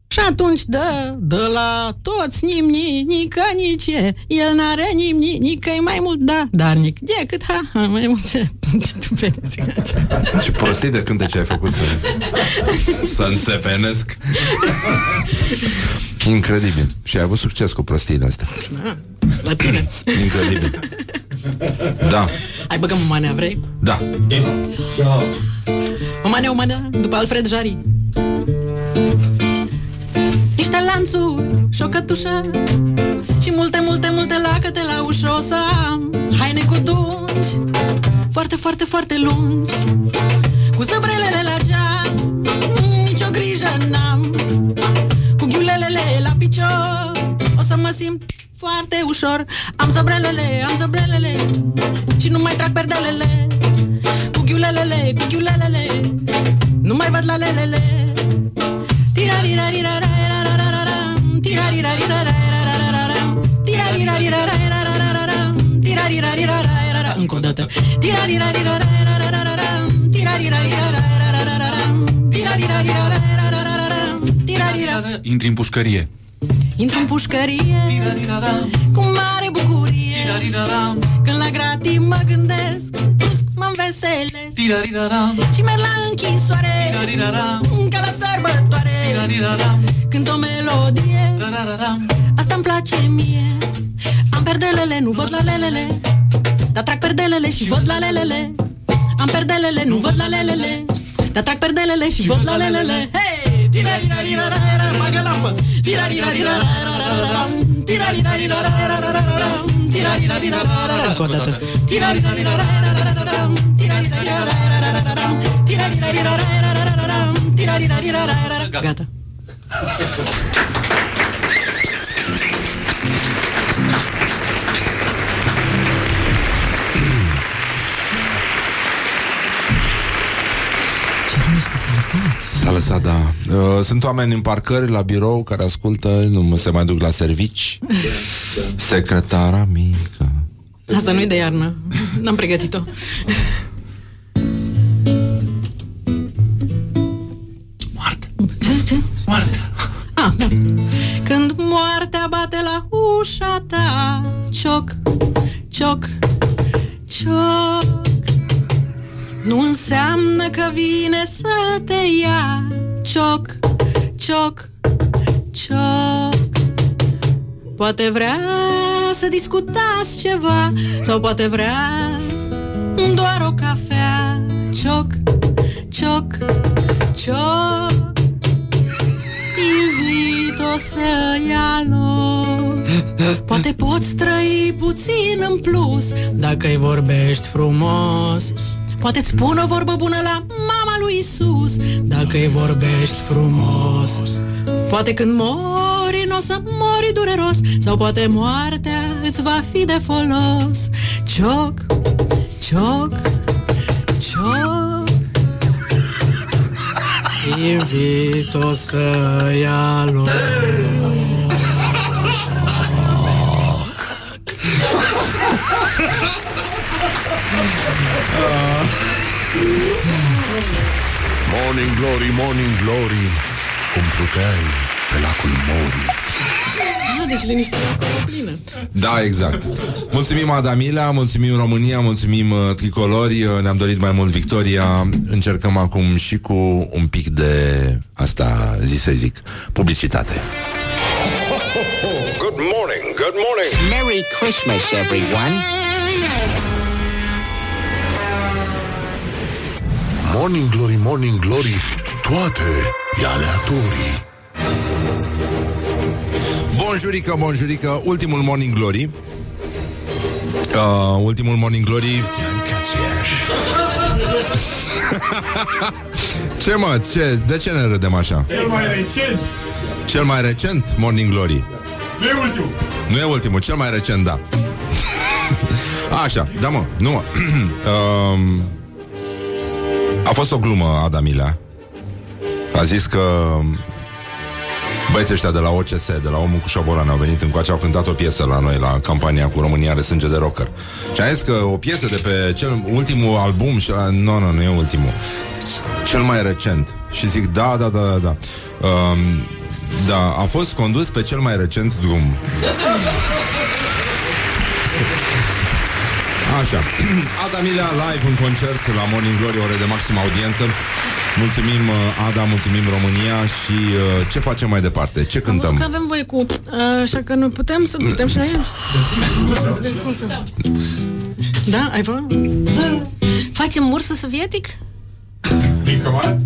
Și atunci dă, dă la toți nimni, nică nici e. El n-are nimni, nică mai mult, da, darnic, decât ha, ha mai mult ce. Ce prostii de cântece ai făcut să, să înțepenesc. Incredibil. Și ai avut succes cu prostiile astea. La tine. Incredibil. Da, Hai băgăm o manea, vrei? da. O manea, o manea, după Alfred Jari. Niște lanțuri și o cătușă Și multe, multe, multe lacăte la ușă O să am haine cu dungi Foarte, foarte, foarte lungi Cu zăbrelele la geam Nici o grijă n-am Cu ghiulelele la picior O să mă simt foarte ușor Am zăbrelele, am zăbrelele Și nu mai trag perdelele Cu ghiulelele, cu ghiulelele Nu mai văd la lelele Tirarirarirarararararam, tirarirarirarararararam, tirarirarirarararararam, tirarirarirararararam. Încă o dată. Tirarirarirarararararam, tirarirarirararararam, tirarirarirararararam, tirarira- Intri în pușcărie. Intru în pușcărie Cu mare bucurie Când la gratii mă gândesc Brusc mă înveselesc Și merg la închisoare Ca la sărbătoare. Când o melodie Asta-mi place mie. Am perdelele, nu văd la lelele Dar trag perdelele și văd la lelele. Am perdelele, nu văd la lelele Dar trag perdelele și văd la lelele. Hei! Tirarirararara, bagă lampă Tirarirarararararam, tirarirarararararam, tirarirarararararam. Încă o dată Tirarirarararararam, tirarirarararararam, tirarirarararararam, tirarirarararararam. Gata S-a lăsat, da. Uh, Sunt oameni în parcări la birou care ascultă, nu se mai duc la servici. Secretara mică. Asta nu-i de iarnă N-am pregătit-o Moarte Ce, ce? Moarte Ah, da Când moartea bate la ușa ta Cioc, cioc, cioc Nu înseamnă că vine să te ia. Cioc, cioc, cioc. Poate vrea să discutați ceva Sau poate vrea doar o cafea. Cioc, cioc, cioc. Invit-o să ia loc. Poate poți trăi puțin în plus Dacă îi vorbești frumos poate îți spun o vorbă bună la mama lui Isus, dacă îi vorbești frumos. Poate când mori, nu o să mori dureros, sau poate moartea îți va fi de folos. Cioc, cioc, cioc. Invit-o să ia loc. Morning Glory, Morning Glory Cum pluteai pe lacul Mori Ah, deci liniștea asta e plină. Da, exact. Mulțumim Adamila, mulțumim România, mulțumim uh, tricolori, uh, ne-am dorit mai mult victoria. Încercăm acum și cu un pic de asta, zi să zic, publicitate. Good morning, good morning. Merry Christmas, everyone. Morning Glory, Morning Glory Toate e aleatorii Bonjurică, bonjurică, ultimul Morning Glory. Uh, ultimul Morning Glory. ce mă, ce, de ce ne râdem așa? Cel mai recent. Cel mai recent Morning Glory. Nu e ultimul. Nu e ultimul, cel mai recent, da. Așa, da mă, nu mă. um, a fost o glumă, Adamilea. A zis că Băieții ăștia de la OCS, de la Omul cu șobolan Au venit încoace, au cântat o piesă la noi La campania cu România are sânge de rocker. Și a zis că o piesă de pe cel ultimul album și la, Nu, nu, nu e ultimul. Cel mai recent. Și zic, da, da, da, da, da. Um, Da, a fost condus pe cel mai recent drum Așa Ada Milea live în concert la Morning Glory Ore de maximă audiență Mulțumim uh, Ada, mulțumim România Și uh, ce facem mai departe? Ce Am cântăm? văzut că avem voie cu... Uh, așa că noi putem să putem și noi. Cum să- Da, ai văzut? Facem ursul sovietic? Mică mare?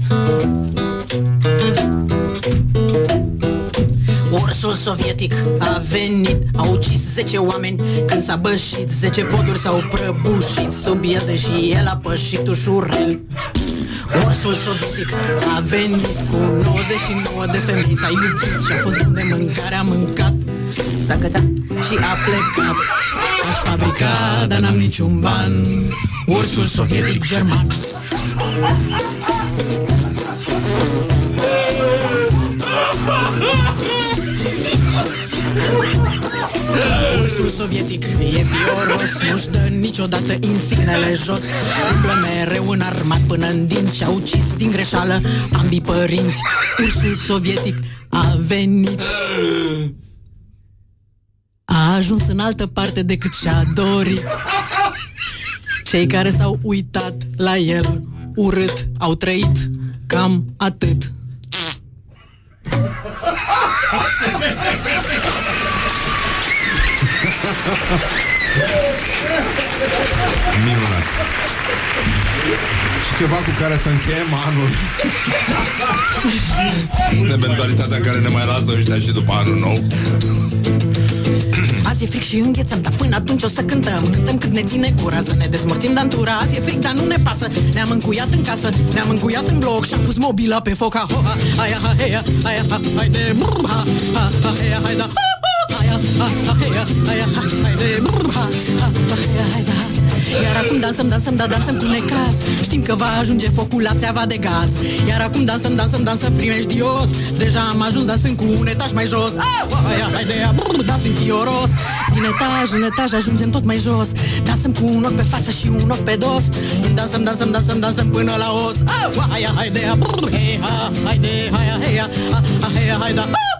Ursul sovietic a venit, a ucis 10 oameni. Când s-a bășit, 10 poduri s-au prăbușit. Sub el, deși el a pășit ușurel. Ursul sovietic a venit cu 99 de femei. S-a iubit și a fost bun de mâncare, a mâncat. S-a gătat și a plecat. Aș fabrica, dar n-am niciun ban. Ursul sovietic german Ursul sovietic e fioros Nu-și dă niciodată insignele jos. Umblă mereu în armat până în dinți Și-a ucis din greșeală ambii părinți. Ursul sovietic a venit. A ajuns în altă parte decât și-a dorit. Cei care s-au uitat la el urât Au trăit cam atât Minunat Și ceva cu care să încheiem anul În eventualitatea în care ne mai lasă ăștia și după anul nou Azi e fric și înghețăm, dar până atunci o să cântăm Cântăm cât ne ține gura, să ne dezmorțim dantura Azi e fric, dar nu ne pasă Ne-am încuiat în casă, ne-am încuiat în bloc Și-am pus mobila pe foc, ha, ho, ha, aia, ha, heia, aia, ha, haide, brr, ha, ha, ha, heia, haida, ha, ha, aia, ha, ha, heia, aia, ha, haide, brr, ha, ha, ha, heia, haida, ha. Iar acum dansăm, dansăm, da, dansăm cu necaz Știm că va ajunge focul la țeava de gaz. Iar acum dansăm, dansăm, dansăm primejdios. Deja am ajuns dansând cu un etaj mai jos. Au, aia, haide, aia, brr, dansăm fioros. Din etaj în etaj ajungem tot mai jos. Dansăm cu un ochi pe față și un ochi pe dos. Dansăm, dansăm, dansăm, dansăm până la os. Au, aia, haide, aia, brr, hei, ha, haide, haia, heia, ha, ha, heia, haida, ha,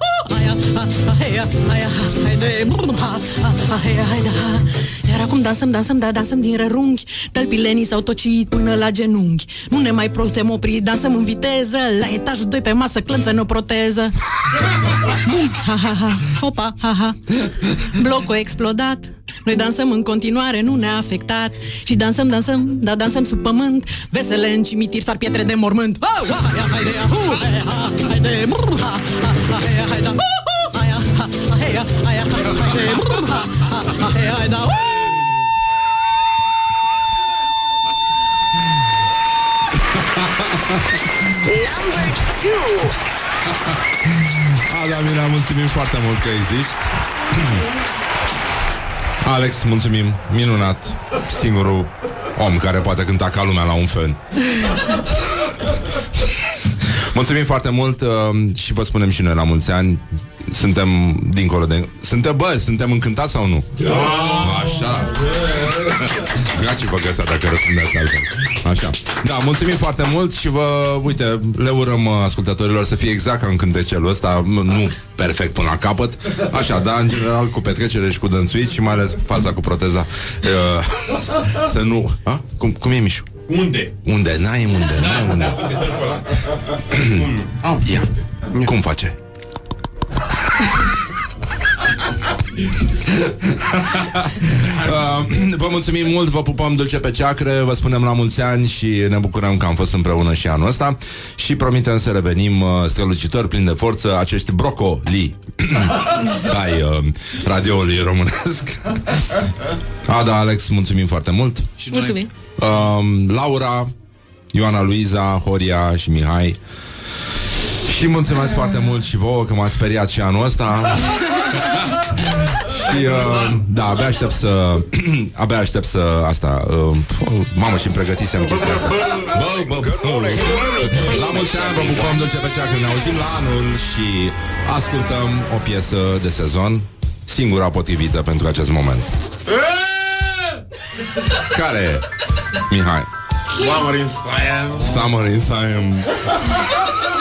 Iar acum dansăm, dansăm, da, dansăm din rărunghi Tălpilenii s-au tocit până la genunchi Nu ne mai putem opri, dansăm în viteză La etajul 2 pe masă, clănță o proteză Bum, ha, ha, ha, hopa, ha, ha Blocul explodat noi dansăm în continuare, nu ne-a afectat Și dansăm, dansăm, da dansăm sub pământ Vesele în cimitir sar pietre de mormânt oh, aia, haide, hu, he, ha, haide, brr, ha, ha, ha, he, haida, hu, hu, aia, ha, ha, heia, aia, ha, haide, brr, ha, ha, ha, he, haida, hu. Number two. Ada Mira, mulțumim foarte mult că existi Alex, mulțumim, minunat Singurul om care poate cânta ca lumea la un fen Mulțumim foarte mult uh, și vă spunem și noi la mulți ani. Suntem dincolo de... Suntem, bă, suntem încântați sau nu? Da! Așa. Gaci vă găsa dacă răspundeți altfel. Așa. Da, mulțumim foarte mult și vă, uite, le urăm uh, ascultătorilor să fie exact ca în cântecelul ăsta, nu nu perfect până la capăt, așa, dar în general cu petrecere și cu dănțuiți și mai ales faza cu proteza. Uh, să nu... A? Cum, cum e, Mișu? Unde? Unde? N-ai unde, n-ai unde. Ia. Cum face? Uh, vă mulțumim mult, vă pupăm dulce pe ceacră, vă spunem la mulți ani și ne bucurăm că am fost împreună și anul ăsta și promitem să revenim uh, strălucitori, plini de forță, acești brocoli ai uh, radioului românesc. Ada, Alex, mulțumim foarte mult. Mulțumim. Uh, Laura, Ioana Luiza, Horia și Mihai. Și mulțumesc foarte mult și vouă că m-ați speriat și anul ăsta. și uh, da, abia aștept să abia aștept să asta uh, mamă și-mi pregătisem chestia asta. Bă, bă, bă. La mulți ani vă pupăm dulce pe ceacră, ne auzim la anul și ascultăm o piesă de sezon singura potrivită pentru acest moment. Care e? Mihai. Summer in Science. Summer in Science.